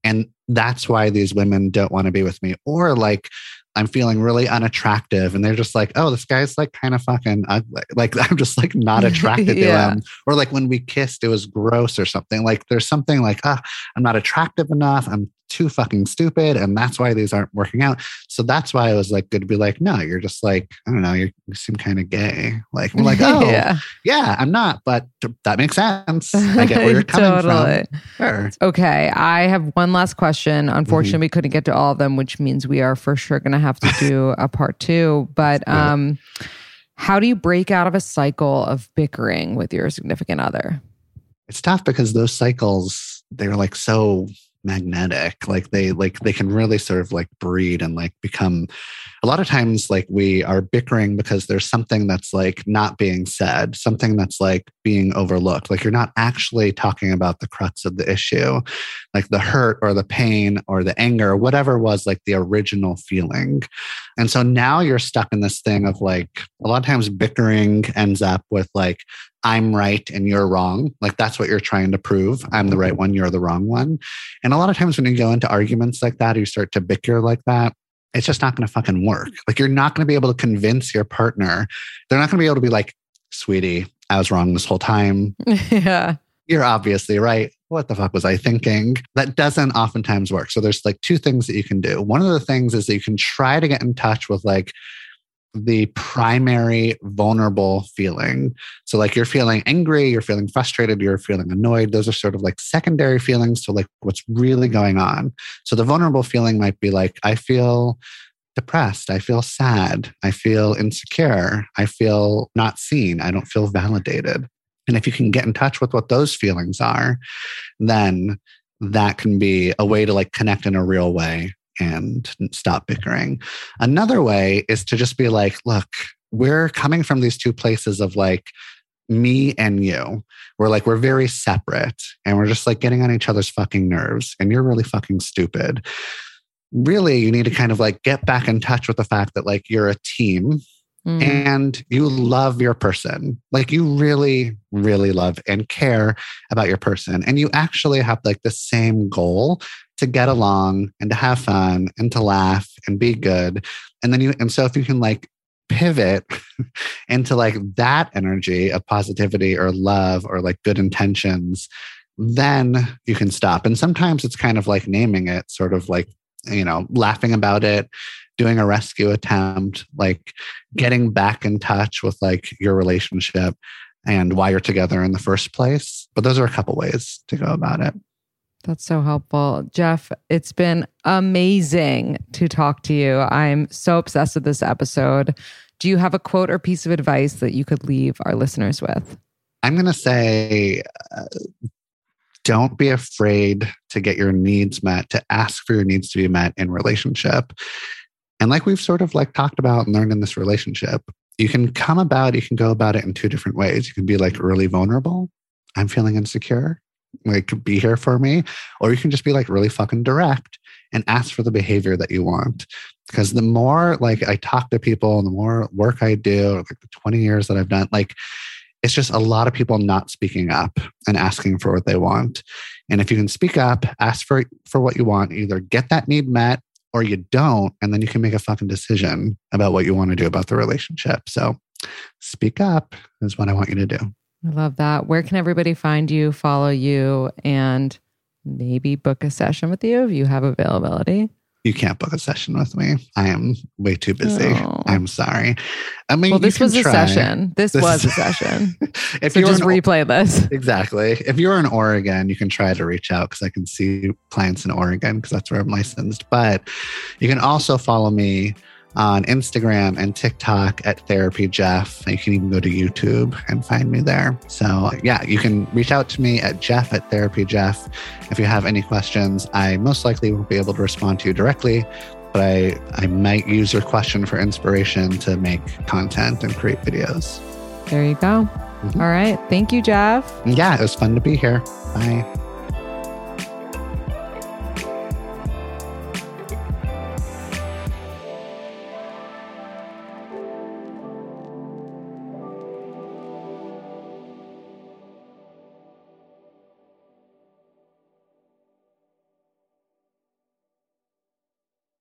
And that's why these women don't want to be with me. Or like I'm feeling really unattractive and they're just like, oh, this guy's like kind of fucking ugly. Like I'm just like not attracted Yeah. to him. Or like when we kissed, it was gross or something. Like there's something like, ah, I'm not attractive enough. I'm too fucking stupid. And that's why these aren't working out. So that's why I was like, good to be like, no, you're just like, I don't know, you seem kind of gay. Like, we're like, oh, yeah. yeah. I'm not, but th- that makes sense. I get where you're coming Totally. from. Sure. Okay, I have one last question. Unfortunately, Mm-hmm. we couldn't get to all of them, which means we are for sure going to have to do a part two. But um, how do you break out of a cycle of bickering with your significant other? it's tough because those cycles they're like so magnetic like they like they can really sort of like breed and like become a lot of times like we are bickering because there's something that's like not being said something that's like being overlooked. Like you're not actually talking about the crux of the issue like the hurt or the pain or the anger whatever was like the original feeling. And so now you're stuck in this thing of like a lot of times bickering ends up with like I'm right and you're wrong. Like that's what you're trying to prove. I'm the right one, you're the wrong one. And a lot of times when you go into arguments like that, or you start to bicker like that, it's just not going to fucking work. Like you're not going to be able to convince your partner. They're not going to be able to be like, sweetie, I was wrong this whole time. yeah. You're obviously right. What the fuck was I thinking? That doesn't oftentimes work. So there's like two things that you can do. One of the things is that you can try to get in touch with like the primary vulnerable feeling. So, like you're feeling angry, you're feeling frustrated, you're feeling annoyed. Those are sort of like secondary feelings to like what's really going on. So, the vulnerable feeling might be like, I feel depressed, I feel sad, I feel insecure, I feel not seen, I don't feel validated. And if you can get in touch with what those feelings are, then that can be a way to like connect in a real way and stop bickering. Another way is to just be like, look, we're coming from these two places of like me and you. We're like, we're very separate and we're just like getting on each other's fucking nerves. And you're really fucking stupid. Really, you need to kind of like get back in touch with the fact that like you're a team Mm. and you love your person. Like you really, really love and care about your person. And you actually have like the same goal to get along and to have fun and to laugh and be good. And then you, and so if you can like pivot into like that energy of positivity or love or like good intentions, then you can stop. And sometimes it's kind of like naming it, sort of like, you know, laughing about it, doing a rescue attempt, like getting back in touch with like your relationship and why you're together in the first place. But those are a couple ways to go about it. That's so helpful. Jeff, it's been amazing to talk to you. I'm so obsessed with this episode. Do you have a quote or piece of advice that you could leave our listeners with? I'm going to say uh, don't be afraid to get your needs met, to ask for your needs to be met in relationship. And like we've sort of like talked about and learned in this relationship, you can come about, you can go about it in two different ways. You can be like really vulnerable. I'm feeling insecure. Like be here for me. Or you can just be like really fucking direct and ask for the behavior that you want. Because the more like I talk to people and the more work I do, like the 20 years that I've done, like it's just a lot of people not speaking up and asking for what they want. And if you can speak up, ask for for what you want, either get that need met or you don't, and then you can make a fucking decision about what you want to do about the relationship. So speak up is what I want you to do. I love that. Where can everybody find you, follow you, and maybe book a session with you if you have availability? You can't book a session with me. I am way too busy. Oh. I'm sorry. I mean, Well, this was a try. session. This, This was a session. if so you're just in- replay this. Exactly. If you're in Oregon, you can try to reach out because I can see clients in Oregon because that's where I'm licensed. But you can also follow me on Instagram and TikTok at Therapy Jeff. You can even go to YouTube and find me there. So, yeah, you can reach out to me at Jeff at Therapy Jeff. If you have any questions, I most likely won't be able to respond to you directly, but I, I might use your question for inspiration to make content and create videos. There you go. Mhm. All right. Thank you, Jeff. Yeah, it was fun to be here. Bye.